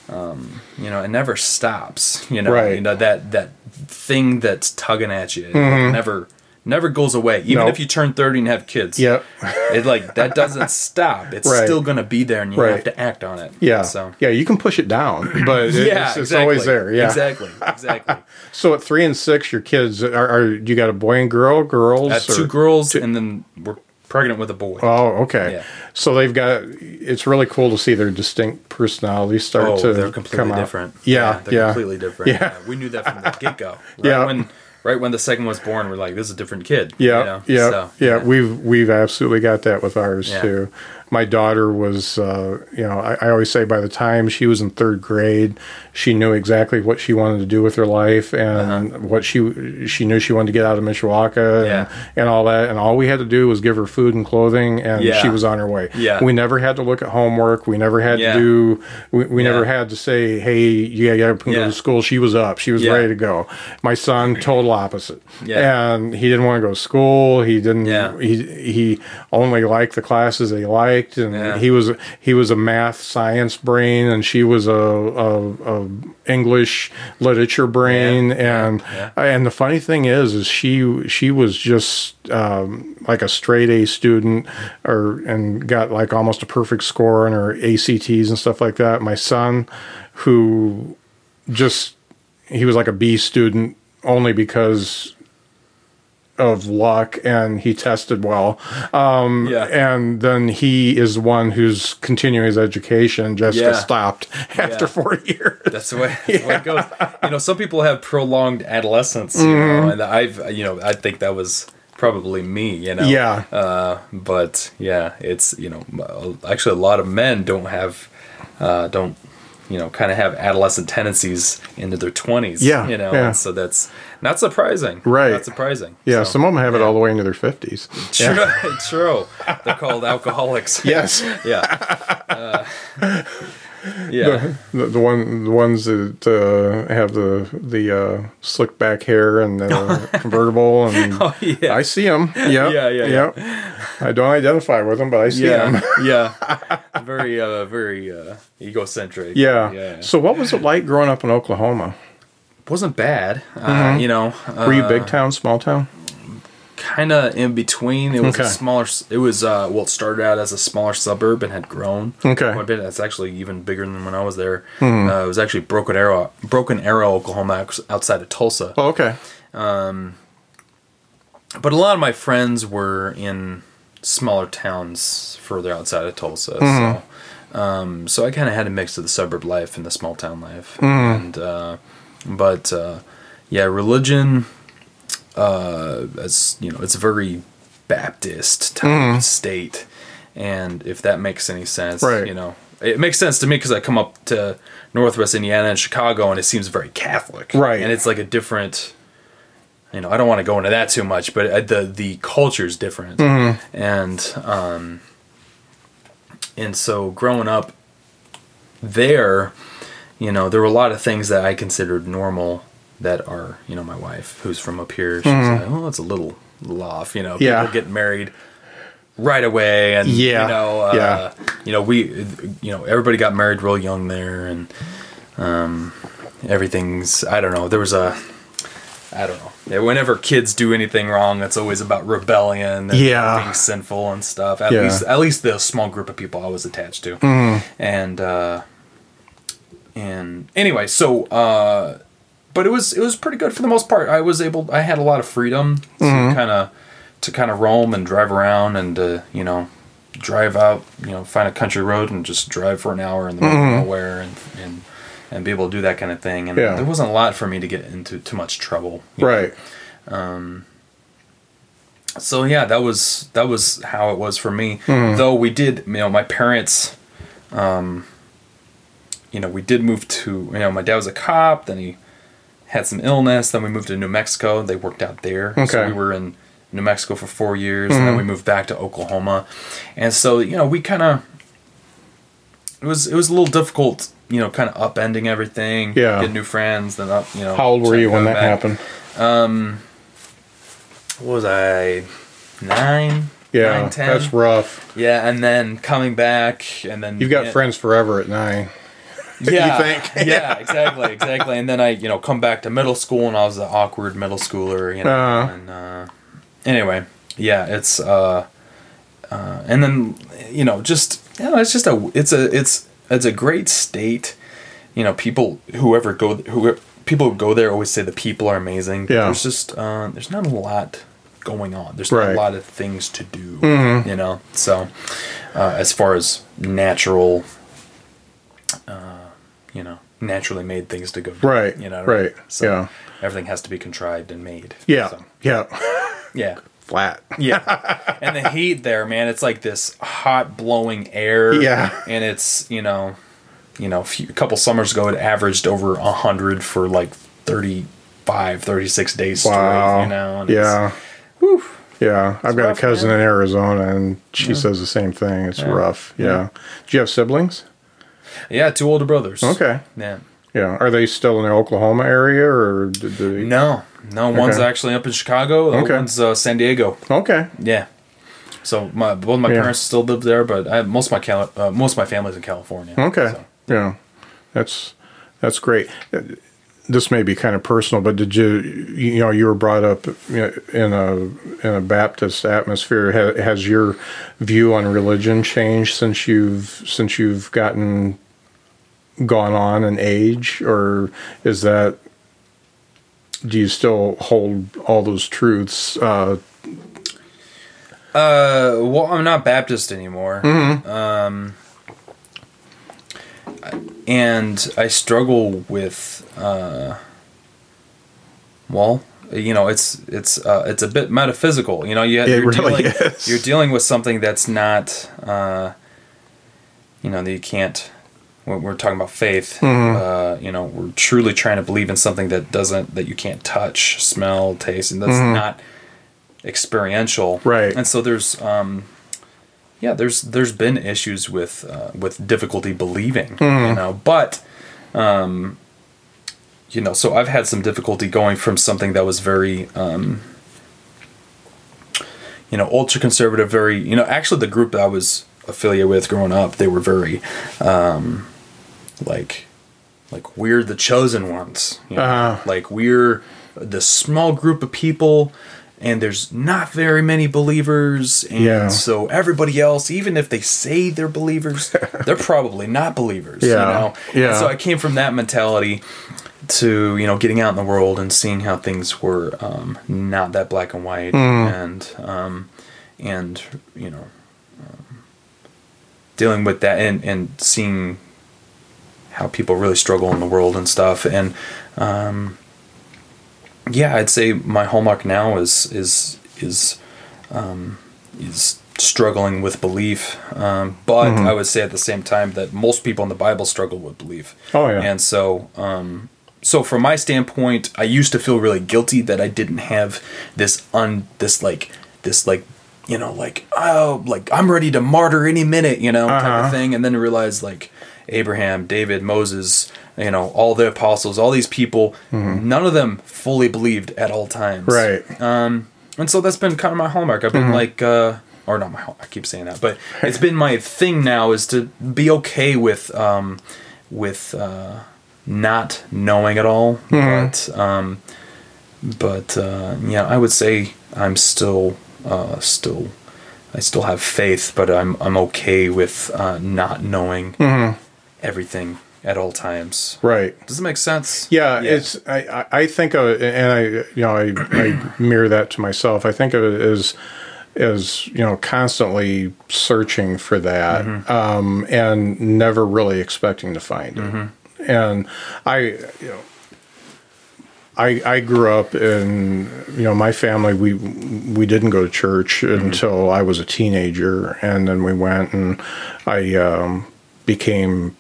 um, you know it never stops. You know, Right. you know that that thing that's tugging at you it never never goes away. Even Mm-hmm. If you turn thirty and have kids, yep, it like that doesn't stop. It's Right. still gonna be there, and you Right. have to act on it. yeah, So. yeah. You can push it down, but it- Yeah, it's, it's exactly. always there. Yeah, exactly, exactly. So at three and six, your kids are, are you got a boy and girl, girls? Have two girls, and then we're pregnant with a boy. Oh, okay. Yeah. So they've got. It's really cool to see their distinct personalities start Oh, to they're come completely out. different. Yeah, they're yeah. completely different. Yeah. we knew that from the get go. Right Yeah. when right when the second was born, we're like, this is a different kid. Yeah, you know? yeah, So, yeah. We've we've absolutely got that with ours Yeah. too. My daughter was, uh, you know, I, I always say by the time she was in third grade, she knew exactly what she wanted to do with her life and what she she knew she wanted to get out of Mishawaka Uh-huh. Yeah. and, and all that. And all we had to do was give her food and clothing, and Yeah. she was on her way. Yeah. we never had to look at homework. We never had Yeah. to do. We, we never had to say, "Hey, you gotta get up and go Yeah. to school." She was up. She was Yeah. ready to go. My son, total opposite. Yeah. And he didn't want to go to school. He didn't. Yeah. He he only liked the classes that he liked, and Yeah. he was he was a math science brain, and she was a, a, a English literature brain, Yeah. and Yeah. and the funny thing is, is she she was just um, like a straight A student, or and got like almost a perfect score on her ACTs and stuff like that. My son, who just he was like a B student only because of luck and he tested well. Um, Yeah. And then he is the one who's continuing his education. Jessica Yeah. stopped after Yeah. four years. That's the way, that's the way it goes. You know, some people have prolonged adolescence, you Mm-hmm. know, and I've, you know, I think that was probably me, you know. Yeah. Uh, but yeah, it's you know, actually a lot of men don't have, uh, don't, you know, kind of have adolescent tendencies into their twenties. Yeah, You know, yeah. so that's not surprising. Right. Not surprising. Yeah, So, some of them have it all the way into their 50s. True, true. They're called alcoholics. Yes. yeah. Uh, Yeah. The, the one the ones that uh, have the the uh, slick back hair and the convertible and Oh, yeah. I see them. Yeah, Yeah, yeah, yeah. I don't identify with them, but I see them. yeah, yeah. Very, uh, very uh, egocentric. Yeah. yeah. So, what was it like growing up in Oklahoma? wasn't bad. Uh, you know, uh, Mm-hmm. Were you big town, small town? Kind of in between. It was Okay. a smaller. It was uh, well, it started out as a smaller suburb and had grown. Okay. Mm-hmm. quite a bit. That's actually even bigger than when I was there. Uh, it was actually Broken Arrow, Broken Arrow, Oklahoma, outside of Tulsa. Oh, okay. Um, but a lot of my friends were in smaller towns further outside of Tulsa. Mm-hmm. So, um, so I kind of had a mix of the suburb life and the small town life. Mm-hmm. And uh, but uh, yeah, religion. Uh, as you know, it's a very Baptist type of state, and if that makes any sense. Right. you know, it makes sense to me because I come up to Northwest Indiana and Chicago, and it seems very Catholic, Right. And it's like a different you know, I don't want to go into that too much, but uh, the the culture is different, and um, and so growing up there, you know, there were a lot of things that I considered normal that are, you know, my wife who's from up here, she's like, oh, it's a little, little off, you know, people Yeah. getting married right away, and Yeah. you know, uh, Yeah. you know, we, you know, everybody got married real young there, and um, everything's, I don't know, there was a. I don't know. Yeah, Whenever kids do anything wrong, it's always about rebellion and Yeah. being sinful and stuff. At Yeah. least, at least the small group of people I was attached to. And uh, and anyway, so uh, but it was it was pretty good for the most part. I was able. I had a lot of freedom to kind of to kind of roam and drive around and uh, you know drive out you know find a country road and just drive for an hour in the middle of nowhere and and and be able to do that kind of thing. And Yeah. there wasn't a lot for me to get into too much trouble. Right. So yeah, that was that was how it was for me. Hmm. Though we did, you know, my parents, um, you know, we did move to, you know, my dad was a cop. Then he had some illness. Then we moved to New Mexico. They worked out there. So Okay. Hmm. we were in New Mexico for four years, and then we moved back to Oklahoma. And so you know, we kind of it was it was a little difficult, you know, kind of upending everything. Yeah. get new friends. Then up, you know. How old were you when that back. happened? What was I? Nine. Yeah, nine, 10? that's rough. Yeah, and then coming back, and then You've got yeah, friends forever at nine. Yeah, think? yeah, exactly, exactly. And then I, you know, come back to middle school, and I was the awkward middle schooler, you know. Uh-huh. And uh, anyway, yeah, it's uh, uh, and then you know, just you know, it's just a, it's a, it's it's a great state. You know, people whoever go who people who go there always say the people are amazing. Yeah. There's just uh, there's not a lot going on. There's not Right. Mm-hmm. a lot of things to do. You know, so uh, as far as natural, uh, you know, naturally made things to go. do, Right, You know. what I mean? right, So yeah. Everything has to be contrived and made. Yeah, So, yeah. yeah. Flat. Yeah. and the heat there, man, it's like this hot blowing air. Yeah. And it's, you know, you know, a, few, a couple summers ago it averaged over 100 for like 35, 36 days Wow. straight, you know. and yeah. Yeah, I've got rough, a cousin man. in Arizona, and she says the same thing. It's rough. Yeah. Do you have siblings? Yeah, two older brothers. Okay. Yeah. Yeah. Are they still in the Oklahoma area, or did they? No, no, one's Okay. actually up in Chicago. The Okay. one's uh, San Diego. Okay. Yeah. So my both my Yeah. parents still live there, but I, most of my Cal- uh, most of my family's in California. Okay. So. Yeah. That's that's great. This may be kind of personal, but did you you know you were brought up in a in a Baptist atmosphere? Ha- Has your view on religion changed since you've since you've gotten gone on in age, or is that do you still hold all those truths? Uh, Uh, well, I'm not Baptist anymore. Um, and I struggle with, uh, well, you know, it's it's uh, it's a bit metaphysical. You know, you, you're really dealing is. you're dealing with something that's not, uh, you know, that you can't. When we're talking about faith, Mm-hmm. uh, you know, we're truly trying to believe in something that doesn't that you can't touch, smell, taste, and that's not experiential Mm-hmm. Right. and so there's um yeah, there's there's been issues with uh, with difficulty believing, Mm-hmm. you know, but um, you know, so I've had some difficulty going from something that was very um, you know ultra conservative, very you know actually the group that I was affiliated with growing up, they were very um, like like we're the chosen ones, you know? Uh-huh. like we're the small group of people. And there's not very many believers, and Yeah. so everybody else, even if they say they're believers, they're probably not believers. You Yeah. know? Yeah. And so I came from that mentality to you know getting out in the world and seeing how things were um, not that black and white, and um, and you know um, dealing with that and and seeing how people really struggle in the world and stuff. And um, yeah i'd say my hallmark now is is is um, is struggling with belief. Um, but i would say at the same time that most people in the bible struggle with belief. Oh, yeah. and so um, so from my standpoint i used to feel really guilty that i didn't have this un this like this like you know like oh like i'm ready to martyr any minute you know type Uh-huh. of thing. And then realize like abraham david moses you know all the apostles all these people none of them fully believed at all times Mm-hmm. Right. um, and so that's been kind of my hallmark. I've been Mm-hmm. like, uh, or not my, hall- I keep saying that, but it's been my thing now is to be okay with, um, with, uh, not knowing at all. Mm-hmm. But, um, but, uh, yeah, I would say I'm still, uh, still, I still have faith, but I'm, I'm okay with, uh, not knowing Mm-hmm. Everything at all times. Right. Does it make sense? Yeah, it's I, I I think of it, and I you know I, I mirror that to myself. I think of it as as you know constantly searching for that um, and never really expecting to find it. And I you know I I grew up in you know my family we we didn't go to church until I was a teenager, and then we went and I um, became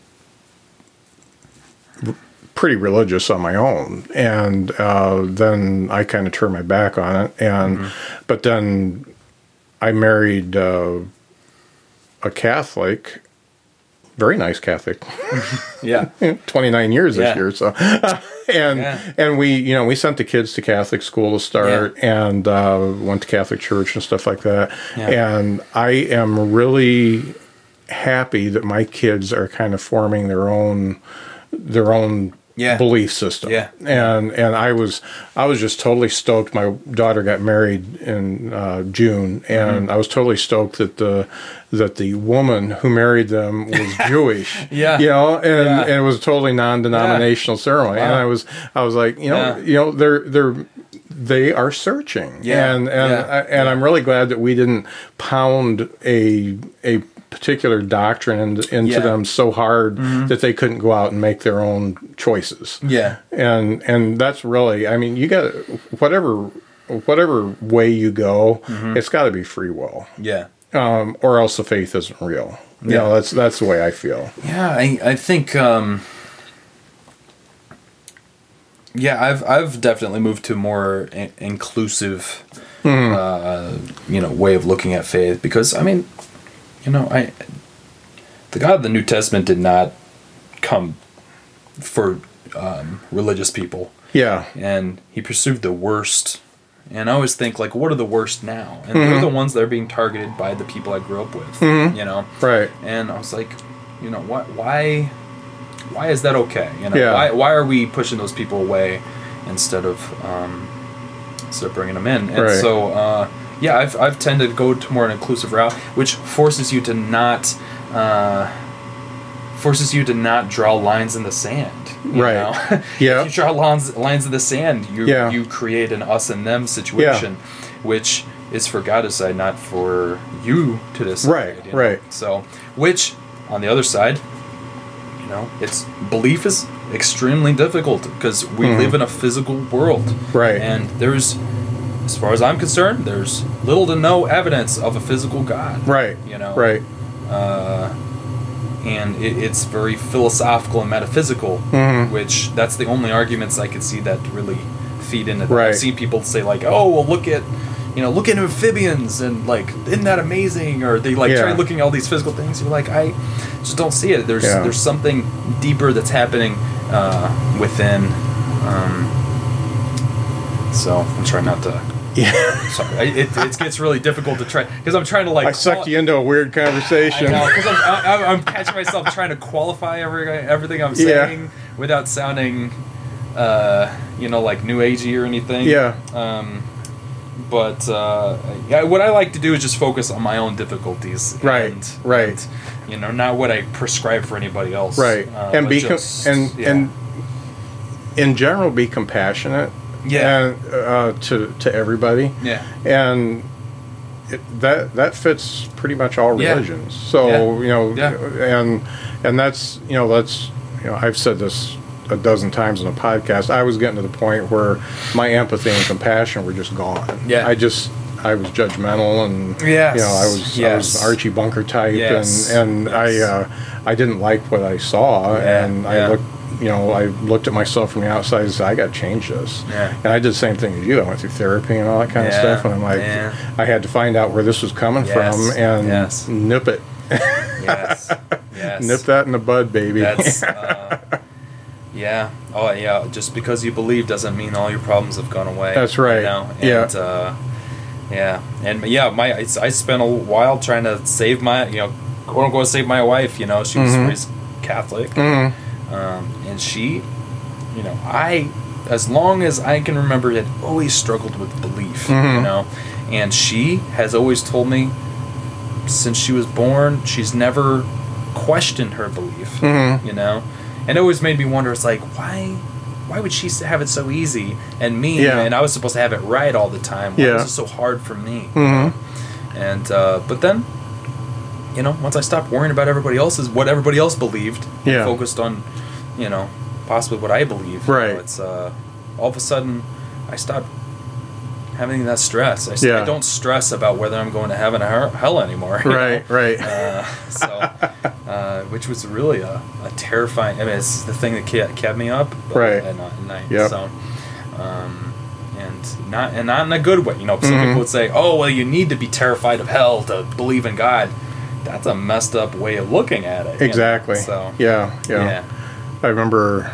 pretty religious on my own, and uh, then I kind of turned my back on it. And but then I married uh, a Catholic, very nice Catholic, Yeah. twenty nine years this year. So, and Yeah. and we you know we sent the kids to Catholic school to start, and uh, went to Catholic church and stuff like that. Yeah. And I am really happy that my kids are kind of forming their own their own Yeah. belief system. Yeah. And and I was I was just totally stoked. My daughter got married in uh, June, and Mm-hmm. I was totally stoked that the that the woman who married them was Jewish. Yeah. You know, and, Yeah. and it was a totally non-denominational ceremony. And I was I was like, you know, Yeah. you know, they're they're they are searching. Yeah. And and Yeah. I, and I'm really glad that we didn't pound a a particular doctrine into, into Yeah. Mm-hmm. them so hard that they couldn't go out and make their own choices Yeah. and and that's really i mean you got whatever whatever way you go Mm-hmm. it's got to be free will Yeah. um, or else the faith isn't real you Yeah. know that's that's the way i feel Yeah, I, I think um yeah, I've I've definitely moved to a more in- inclusive uh you know way of looking at faith because I mean, you know, I the God of the New Testament did not come for um, religious people yeah and he pursued the worst. And I always think like, what are the worst now? And they're the ones that are being targeted by the people I grew up with. You know, right and I was like, you know, why, why, why is that okay? You know, Yeah. why, why are we pushing those people away instead of, um, instead of bringing them in? And Right. so, uh, yeah, I've, I've tended to go to more an inclusive route, which forces you to not, uh, forces you to not draw lines in the sand. you Right. Yeah. if you draw lines, lines in the sand, you, Yeah. you create an us and them situation, which is for God to decide, not for you to decide. Right, you know? right. So, which on the other side, you know, it's belief is extremely difficult because we live in a physical world, Mm-hmm. Right. And there's, as far as I'm concerned, there's little to no evidence of a physical God, right You know, right and it, it's very philosophical and metaphysical, Mm-hmm. which that's the only arguments I could see that really feed into that. Right. I've seen people say like, "Oh, well, look at, you know, look at amphibians and like, isn't that amazing? Or they like Yeah. try looking at all these physical things. You're like, I just don't see it. There's Yeah. there's something deeper that's happening uh, within. Um, so I'm trying not to. Yeah. Sorry, I, it, it gets really difficult to try because I'm trying to like. I sucked you into a weird I conversation. know because I'm, I, I'm catching myself trying to qualify every, everything I'm Yeah. saying without sounding, uh, you know, like new agey or anything. Yeah. Um, but uh, yeah, what I like to do is just focus on my own difficulties. Right, and- right. and, you know, not what I prescribe for anybody else. right. Uh, and be com- just- and yeah. and in general be compassionate. Yeah. And uh, to to everybody. yeah. and it, that that fits pretty much all Yeah. religions. So Yeah. you know, Yeah. and and that's you know that's you know I've said this a dozen times in a podcast. I was getting to the point where my empathy and compassion were just gone. Yeah. I just I was judgmental and Yes. you know I was I was Archie Bunker type Yes. and and Yes. I uh, I didn't like what I saw Yeah. and Yeah. I looked. You know, I looked at myself from the outside and said, "I got to change this." Yeah. And I did the same thing as you. I went through therapy and all that kind of stuff, and I'm like, Yeah. I had to find out where this was coming Yes. from and Yes. nip it, Yes. Yes. nip that in the bud, baby. That's uh, yeah. Oh yeah. Just because you believe doesn't mean all your problems have gone away. That's right. You know? Yeah. And, uh, yeah. And yeah, my I, I spent a while trying to save my you know quote unquote save my wife. You know she was Mhm. raised Catholic, Mhm. Um, and she, you know, I as long as I can remember had always struggled with belief. You Mhm. know, and she has always told me since she was born, she's never questioned her belief. Mhm. You know, and it always made me wonder. It's like why, why would she have it so easy, and me, Yeah. and I was supposed to have it right all the time. Why Yeah. was it so hard for me? Mhm. And uh, but then, you know, once I stopped worrying about everybody else's what everybody else believed, and Yeah. focused on, you know, possibly what I believe. you know, Right. it's uh, all of a sudden, I stopped having that stress. I, Yeah. I don't stress about whether I'm going to heaven or hell anymore. Right, know? right. Uh, so, uh, which was really a, a terrifying. I mean, it's the thing that kept, kept me up. but Right. At, night- at night. Yep. So, um, and not and not in a good way. You know, some Mhm. people would say, "Oh, well, you need to be terrified of hell to believe in God." That's a messed up way of looking at it. you know? Exactly. So, yeah, yeah, yeah. I remember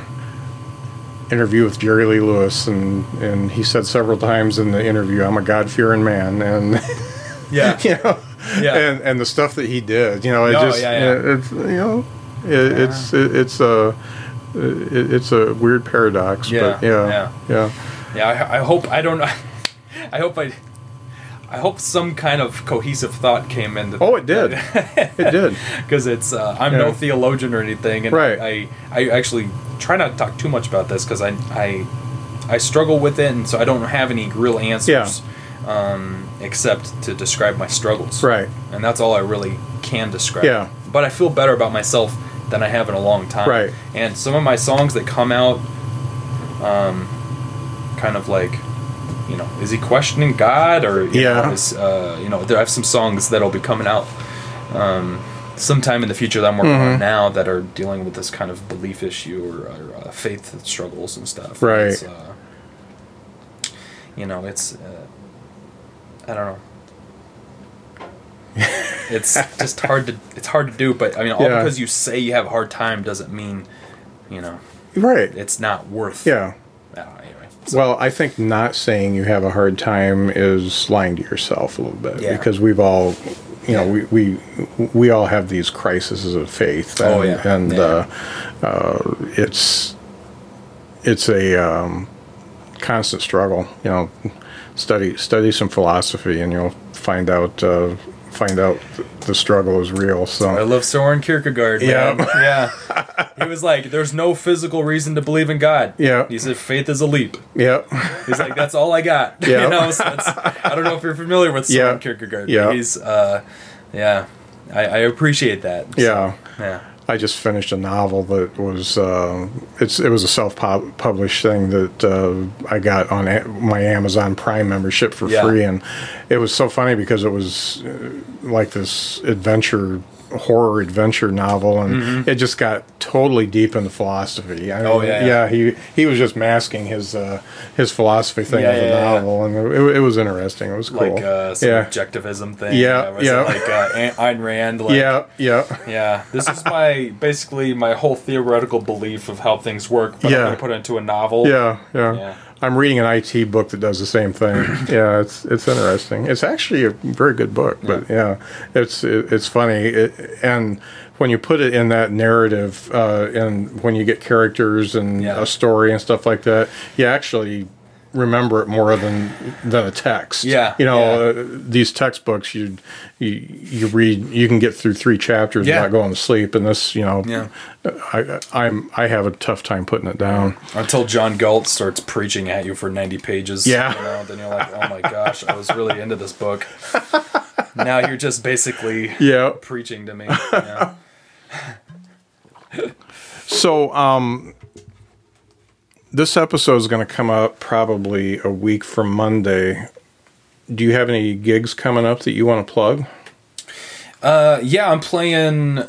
interview with Jerry Lee Lewis, and and he said several times in the interview, "I'm a God fearing man,and Yeah. you know, Yeah. and and the stuff that he did, you know, it Oh, just yeah, yeah. it's you know, it, it's it, it's a it, it's a weird paradox, Yeah, but yeah, yeah. yeah, Yeah, I, I hope I don't. I hope I. I hope some kind of cohesive thought came into. Oh, it did. It did. Because it's uh, I'm no theologian or anything, and Right. I I actually try not to talk too much about this because I I I struggle with it, and so I don't have any real answers. Yeah. Um, except to describe my struggles. Right. And that's all I really can describe. Yeah. But I feel better about myself than I have in a long time. Right. And some of my songs that come out, um, kind of like, you know, is he questioning God or you Yeah. know, is, uh, you know, there I have some songs that'll be coming out, um, sometime in the future that I'm working Mm-hmm. on now that are dealing with this kind of belief issue or, or uh, faith struggles and stuff. Right. It's, uh, you know, it's, uh, I don't know. it's just hard to it's hard to do, but I mean, all Yeah. because you say you have a hard time doesn't mean, you know, right, it's not worth. yeah. Well, I think not saying you have a hard time is lying to yourself a little bit Yeah. because we've all, you know, we, we we all have these crises of faith. And, Oh, yeah. and Yeah. Uh, uh, it's it's a um, constant struggle. You know, study study some philosophy, and you'll find out uh, find out the struggle is real. So I love Soren Kierkegaard. Yeah. Man. yeah. He was like, "There's no physical reason to believe in God." Yeah. He said, "Faith is a leap." yeah, He's like, "That's all I got." Yeah. you know, so I don't know if you're familiar with Soren Yeah. Kierkegaard. Yeah. He's, uh, yeah, I, I appreciate that. So, yeah. yeah. I just finished a novel that was uh, it's it was a self published thing that uh, I got on a- my Amazon Prime membership for Yeah. free, and it was so funny because it was uh, like this adventure horror adventure novel, and it just got totally deep into philosophy. I Mm-hmm. Oh, yeah. yeah. He he was just masking his uh, his philosophy thing Yeah, with the yeah, yeah. novel, and it, it was interesting. It was cool. like uh, some yeah, objectivism thing. Yeah, yeah. like uh, Ayn Rand. Like, yeah, yeah, Yeah, this is my basically my whole theoretical belief of how things work, but Yeah. I'm gonna put it into a novel. yeah, yeah. Yeah. I'm reading an IT book that does the same thing. yeah, it's it's interesting. It's actually a very good book, but yeah, it's it, it's funny. It, and when you put it in that narrative, uh, and when you get characters and Yeah. a story and stuff like that, you actually remember it more than than a text. Yeah, you know, yeah. uh, these textbooks you, you you read you can get through three chapters Yeah. without going to sleep, and this you know, Yeah. I I'm I have a tough time putting it down. Until John Galt starts preaching at you for 90 pages. Yeah. You know, then you're like, oh my gosh, I was really into this book. now you're just basically Yeah. preaching to me. Yeah. So, um, this episode is going to come out probably a week from Monday. Do you have any gigs coming up that you want to plug? Uh, yeah, I'm playing.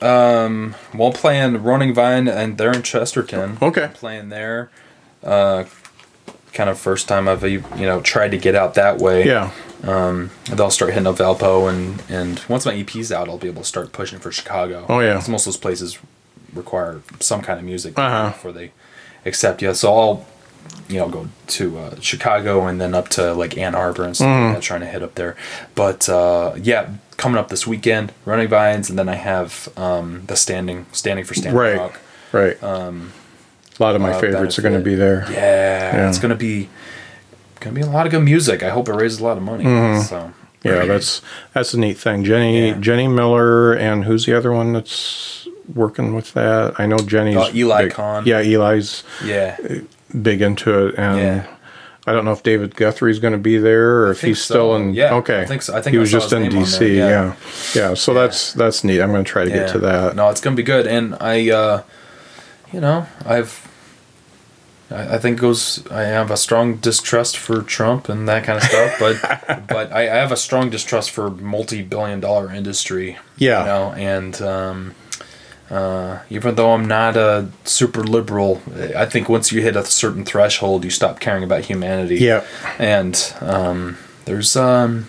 Um, well, I'm playing Running Vine, and they're in Chesterton. Okay. I'm playing there. Uh, kind of first time I've you know tried to get out that way. Yeah. Um, I'll start hitting up Valpo, and and once my EP's out, I'll be able to start pushing for Chicago. Oh, yeah. most of those places require some kind of music Uh-huh. before they accept you. So I'll you know go to uh, Chicago and then up to like Ann Arbor and stuff Mm-hmm. like that, trying to hit up there. But uh, yeah, coming up this weekend, Running Vines, and then I have um, the standing standing for Standing Right. Rock. Right. Um, a lot of my uh, favorites are going to be there. Yeah, Yeah. it's gonna be gonna be a lot of good music. I hope it raises a lot of money. Mm-hmm. So Yeah, that's that's a neat thing. Jenny Yeah. Jenny Miller and who's the other one that's working with that? I know Jenny's Uh, Eli big- Kahn. Yeah, Eli's yeah. big into it, and Yeah. I don't know if David Guthrie's going to be there or if think he's still in. Yeah, okay. I think so. I think he I was just in DC. yeah. Yeah. yeah, So that's that's neat. I'm going to try to get to that. No, it's gonna be good, and I, uh, you know, I've, I, I think it goes. I have a strong distrust for Trump and that kind of stuff, but but I, I have a strong distrust for multi-billion-dollar industry. Yeah. you know, and um, uh, even though I'm not a super liberal, I think once you hit a certain threshold, you stop caring about humanity. Yep. and um, there's um,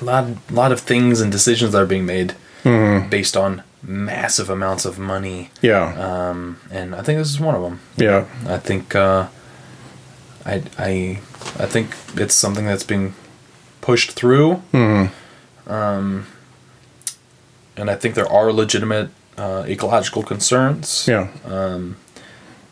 a lot, lot of things and decisions that are being made Mm-hmm. based on massive amounts of money, Yeah. um, and I think this is one of them. yeah. I think uh, I I I think it's something that's being pushed through. Mm-hmm. Um, and I think there are legitimate uh, ecological concerns. Yeah.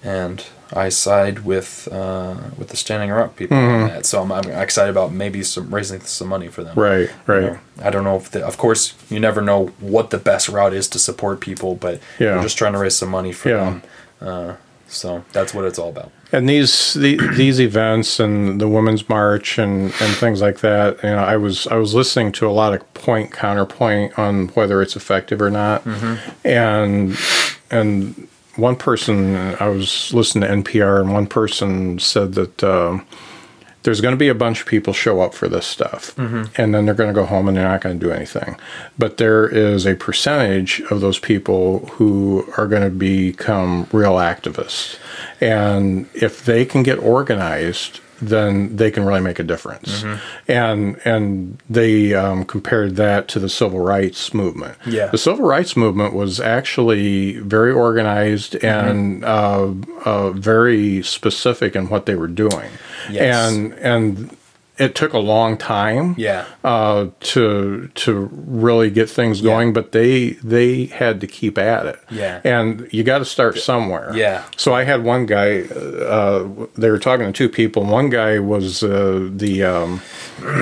And I side with uh, with the Standing Rock people Mm-hmm. on that. So I'm, I'm excited about maybe some raising some money for them. Right. You Right. know, I don't know if, the, of course, you never know what the best route is to support people, but Yeah. we're just trying to raise some money for Yeah. them. Uh, so that's what it's all about. And these the, these events and the Women's March and, and things like that, you know, I was I was listening to a lot of point counterpoint on whether it's effective or not, and and one person I was listening to NPR and one person said that. Um, there's going to be a bunch of people show up for this stuff mm-hmm. and then they're going to go home and they're not going to do anything. But there is a percentage of those people who are going to become real activists. And if they can get organized then they can really make a difference. And and they um, compared that to the civil rights movement. Yeah. the civil rights movement was actually very organized and uh, uh, very specific in what they were doing. Yes. and and it took a long time Yeah. uh, to to really get things going, but they they had to keep at it. Yeah. and you got to start somewhere. Yeah. So I had one guy. Uh, they were talking to two people. One guy was uh, the um,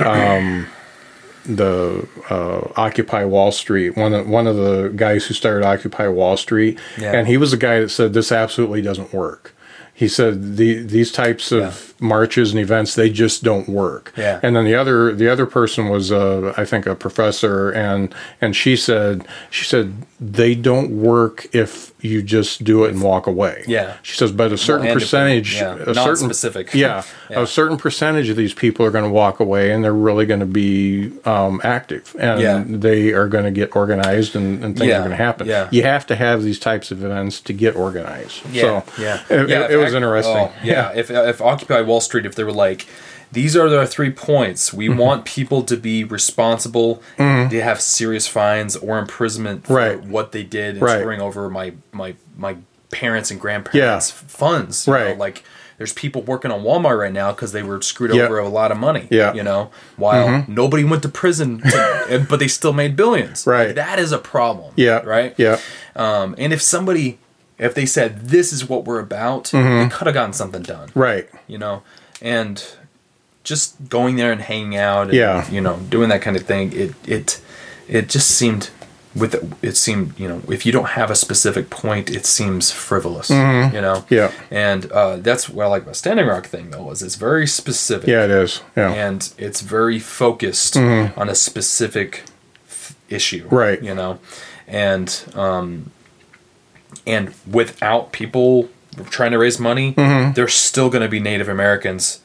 um, the uh, Occupy Wall Street. One of one of the guys who started Occupy Wall Street, Yeah. and he was the guy that said this absolutely doesn't work. He said the, these types of marches and events they just don't work. Yeah. And then the other the other person was uh, I think a professor and and she said she said they don't work if you just do it and walk away. Yeah. She says but a certain if- percentage yeah, a certain non-specific. Yeah, Yeah. A certain percentage of these people are going to walk away and they're really going to be um, active and Yeah. they are going to get organized and, and things are going to happen. yeah. You have to have these types of events to get organized. Yeah, so yeah, it, yeah. it, it was Ac- interesting. oh, yeah, if if Occupy Wall Street, if they were like, these are our three points. Mm-hmm. We want people to be responsible. They have serious fines or imprisonment for Right. what they did and Right. screwing over my my my parents and grandparents' funds. you know, Right. like. There's people working on Walmart right now because they were screwed Yeah. over a lot of money. Yeah. Mm-hmm. you know, while nobody went to prison, to, but they still made billions. Right. that is a problem. Yeah. right. Yeah. Um, and if somebody, if they said this is what we're about, they could have gotten something done. Mm-hmm. Right. You know, and just going there and hanging out. And, Yeah. You know, doing that kind of thing. It it it just seemed with it, it seemed you know if you don't have a specific point, it seems frivolous. You know. Mm-hmm. Yeah. And uh, that's what I like about Standing Rock thing though is it's very specific Yeah, it is. Yeah. and it's very focused on a specific issue Mm-hmm. Right. you know and um and without people trying to raise money Mm-hmm. there's still going to be native americans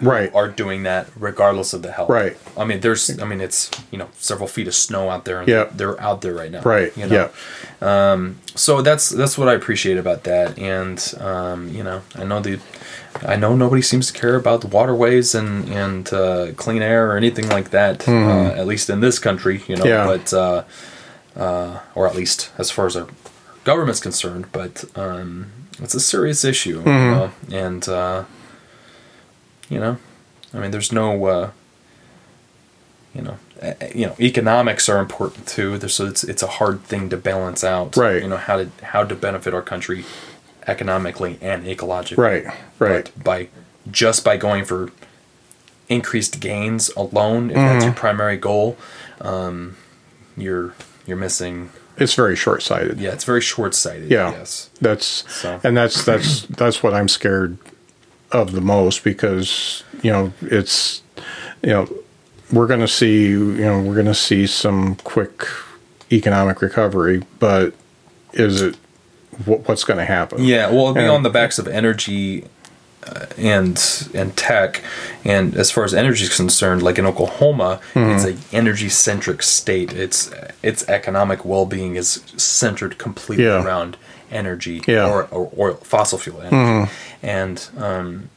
right. are doing that regardless of the help Right. i mean there's i mean it's you know several feet of snow out there and Yeah. they're out there right now Right. you know Yeah. so that's that's what I appreciate about that, and um, you know, I know the, I know nobody seems to care about the waterways and and uh, clean air or anything like that, uh, at least in this country, you know. Yeah. But uh, uh, or at least as far as our government's concerned, but um, it's a serious issue, Hmm. you know, and uh, you know, I mean, there's no. Uh, you know, you know, economics are important too. So it's it's a hard thing to balance out. Right. You know how to how to benefit our country economically and ecologically. Right. Right. But by just by going for increased gains alone, if that's Mm-hmm. your primary goal, um, you're you're missing. It's very short sighted. Yeah, it's very short sighted. Yeah. Yes. That's So- and that's that's that's what I'm scared of the most because you know it's you know we're going to see you know we're going to see some quick economic recovery, but is it what, what's going to happen? Yeah, well, it'll be And- on the backs of energy and and tech, and as far as energy is concerned, like in Oklahoma, it's a energy centric state. It's its economic well being is centered completely Yeah. around energy Yeah. or, or oil, fossil fuel energy, and um,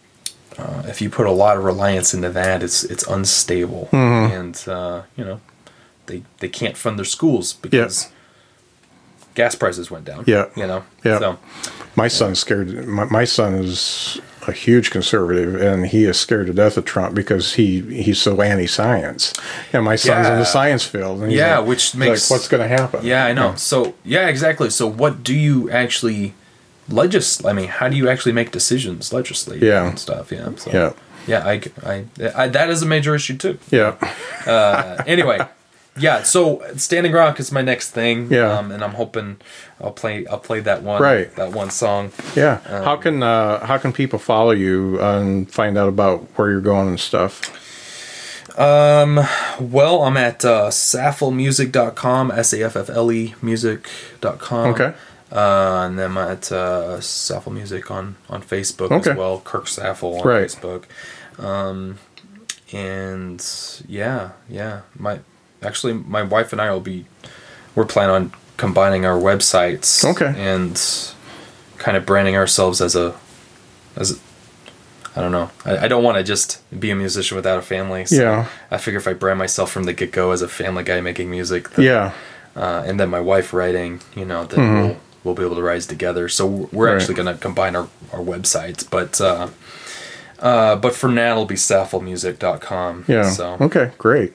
uh, if you put a lot of reliance into that, it's it's unstable, and uh, you know they they can't fund their schools because gas prices went down. Yeah. you know. Yeah. So My son's scared. My, my son is a huge conservative, and he is scared to death of Trump because he he's so anti-science. And my son's in the science field. And Yeah, like- which makes- like, what's going to happen? Yeah, I know. So yeah, exactly. So what do you actually legislate? I mean, how do you actually make decisions, legislate, Yeah. and stuff? Yeah. So, Yeah. Yeah, I, I, I, that is a major issue too. Yeah. Uh, anyway, yeah. So Standing Rock is my next thing. Yeah. Um, and I'm hoping I'll play, I'll play that one, Right. That one song. Yeah. how can uh, how can people follow you and find out about where you're going and stuff? Um, Well, I'm at uh, safflemusic.com, S A F F L E music.com. Okay. Uh, and then I'm at uh, Saffle Music on, on Facebook Okay. as well. Kirk Saffle on Right. Facebook. Um, and yeah, yeah. My actually, my wife and I will be. We're planning on combining our websites. Okay. And kind of branding ourselves as a, as a, I don't know. I, I don't want to just be a musician without a family. So Yeah. I figure if I brand myself from the get go as a family guy making music, then, Yeah. uh, and then my wife writing, you know, then we'll we'll be able to rise together. So we're Mm-hmm. Right. actually going to combine our, our websites, but uh, uh, but for now it'll be safflemusic.com. Yeah. So Okay. Great.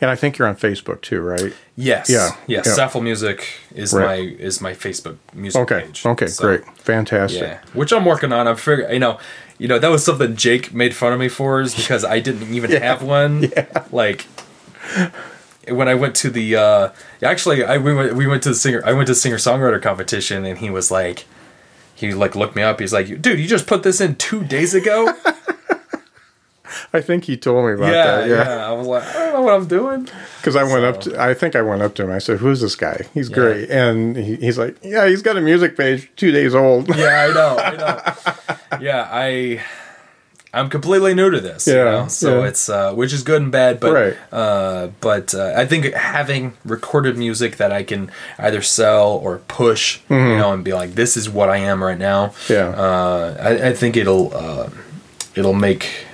And I think you're on Facebook too, right? yes, Yeah, yes, yeah. Saffle Music is Right. my is my Facebook music Okay. page. Okay. So, Great. Fantastic. Yeah, which I'm working on. I'm figuring, you know, you know that was something Jake made fun of me for is because I didn't even have one. Yeah. Like when I went to the uh actually I we went we went to the singer I went to the singer songwriter competition and he was like he like looked me up. He's like, dude, you just put this in two days ago. I think he told me about yeah, that. yeah, Yeah, I was like, I don't know what I'm doing. because I went up to. I think I went up to him. I said, "Who's this guy? He's great." And he, he's like, "Yeah, he's got a music page, two days old." Yeah, I know. I know. yeah, I I'm completely new to this. Yeah, you know? so yeah. it's uh, which is good and bad, but Right. uh, but uh, I think having recorded music that I can either sell or push, you know, and be like, this is what I am right now. Mm-hmm. Yeah. uh, I, I think it'll uh, it'll make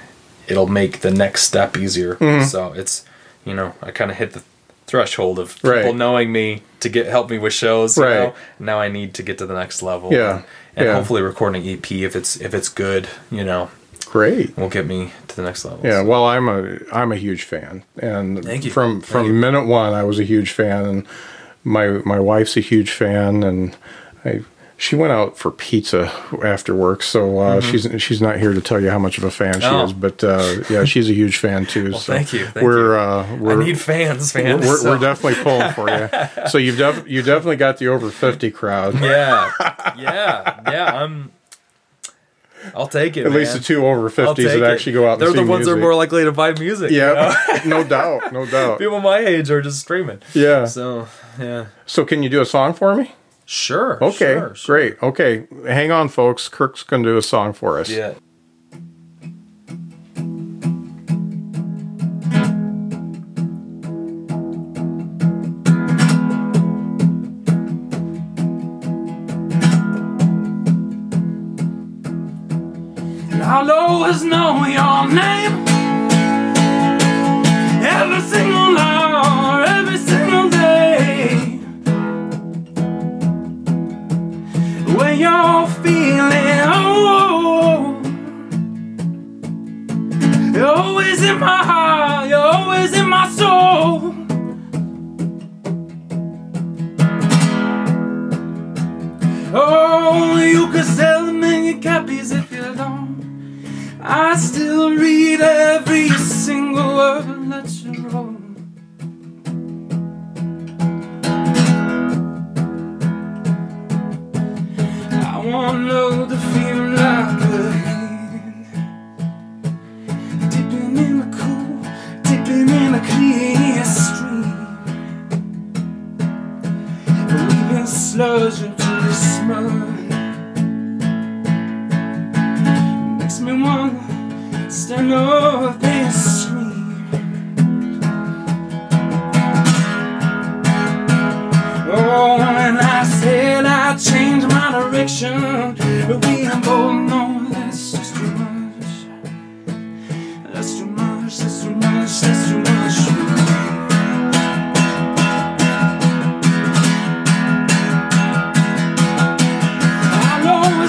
it'll make the next step easier. Mm-hmm. So it's you know I kind of hit the threshold of people Right. knowing me to get help me with shows. You Right. know? Now I need to get to the next level. Yeah. And, and Yeah. hopefully recording EP if it's if it's good, you know, Great. will get me to the next level. Yeah, So, well, I'm a I'm a huge fan, and Thank you. from from you. minute one, I was a huge fan, and my my wife's a huge fan, and I she went out for pizza after work, so uh, she's she's not here to tell you how much of a fan she Mm-hmm. Oh. is, but uh, yeah, she's a huge fan too. so thank you, thank we're you. Uh, we're need fans, we're, we're, so- we're definitely pulling for you. So you've def- you definitely got the over fifty crowd. Yeah. Yeah. Yeah. I'm I'll take it. At least the two over fifties that actually go out. They're the ones that are more likely to buy music. you know? Yeah, no doubt, no doubt. People my age are just streaming. Yeah. So yeah. So can you do a song for me? Sure. Okay, sure, sure. great. Okay, hang on, folks. Kirk's gonna do a song for us. Yeah. I'll always know your name. My heart, you're always in my soul. Oh, you could sell a million copies if you don't. I still read every single word Leaving sludge into the smudge. Makes me wanna stand up and scream. Oh, when I said I changed my direction, but we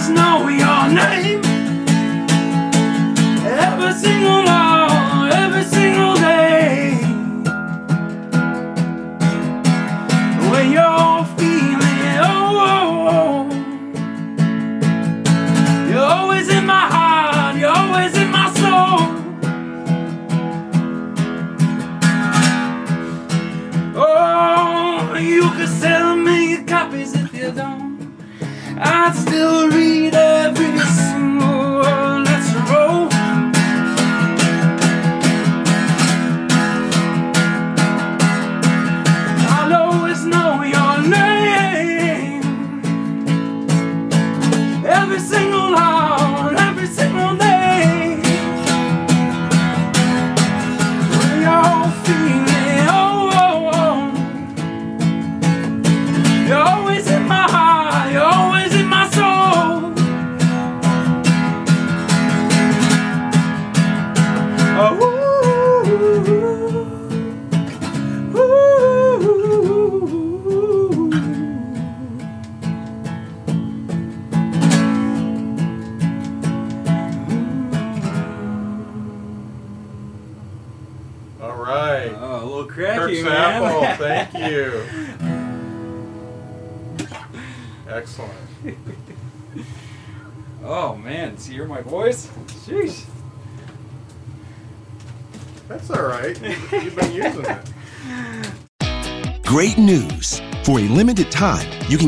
I'll know your name. Every single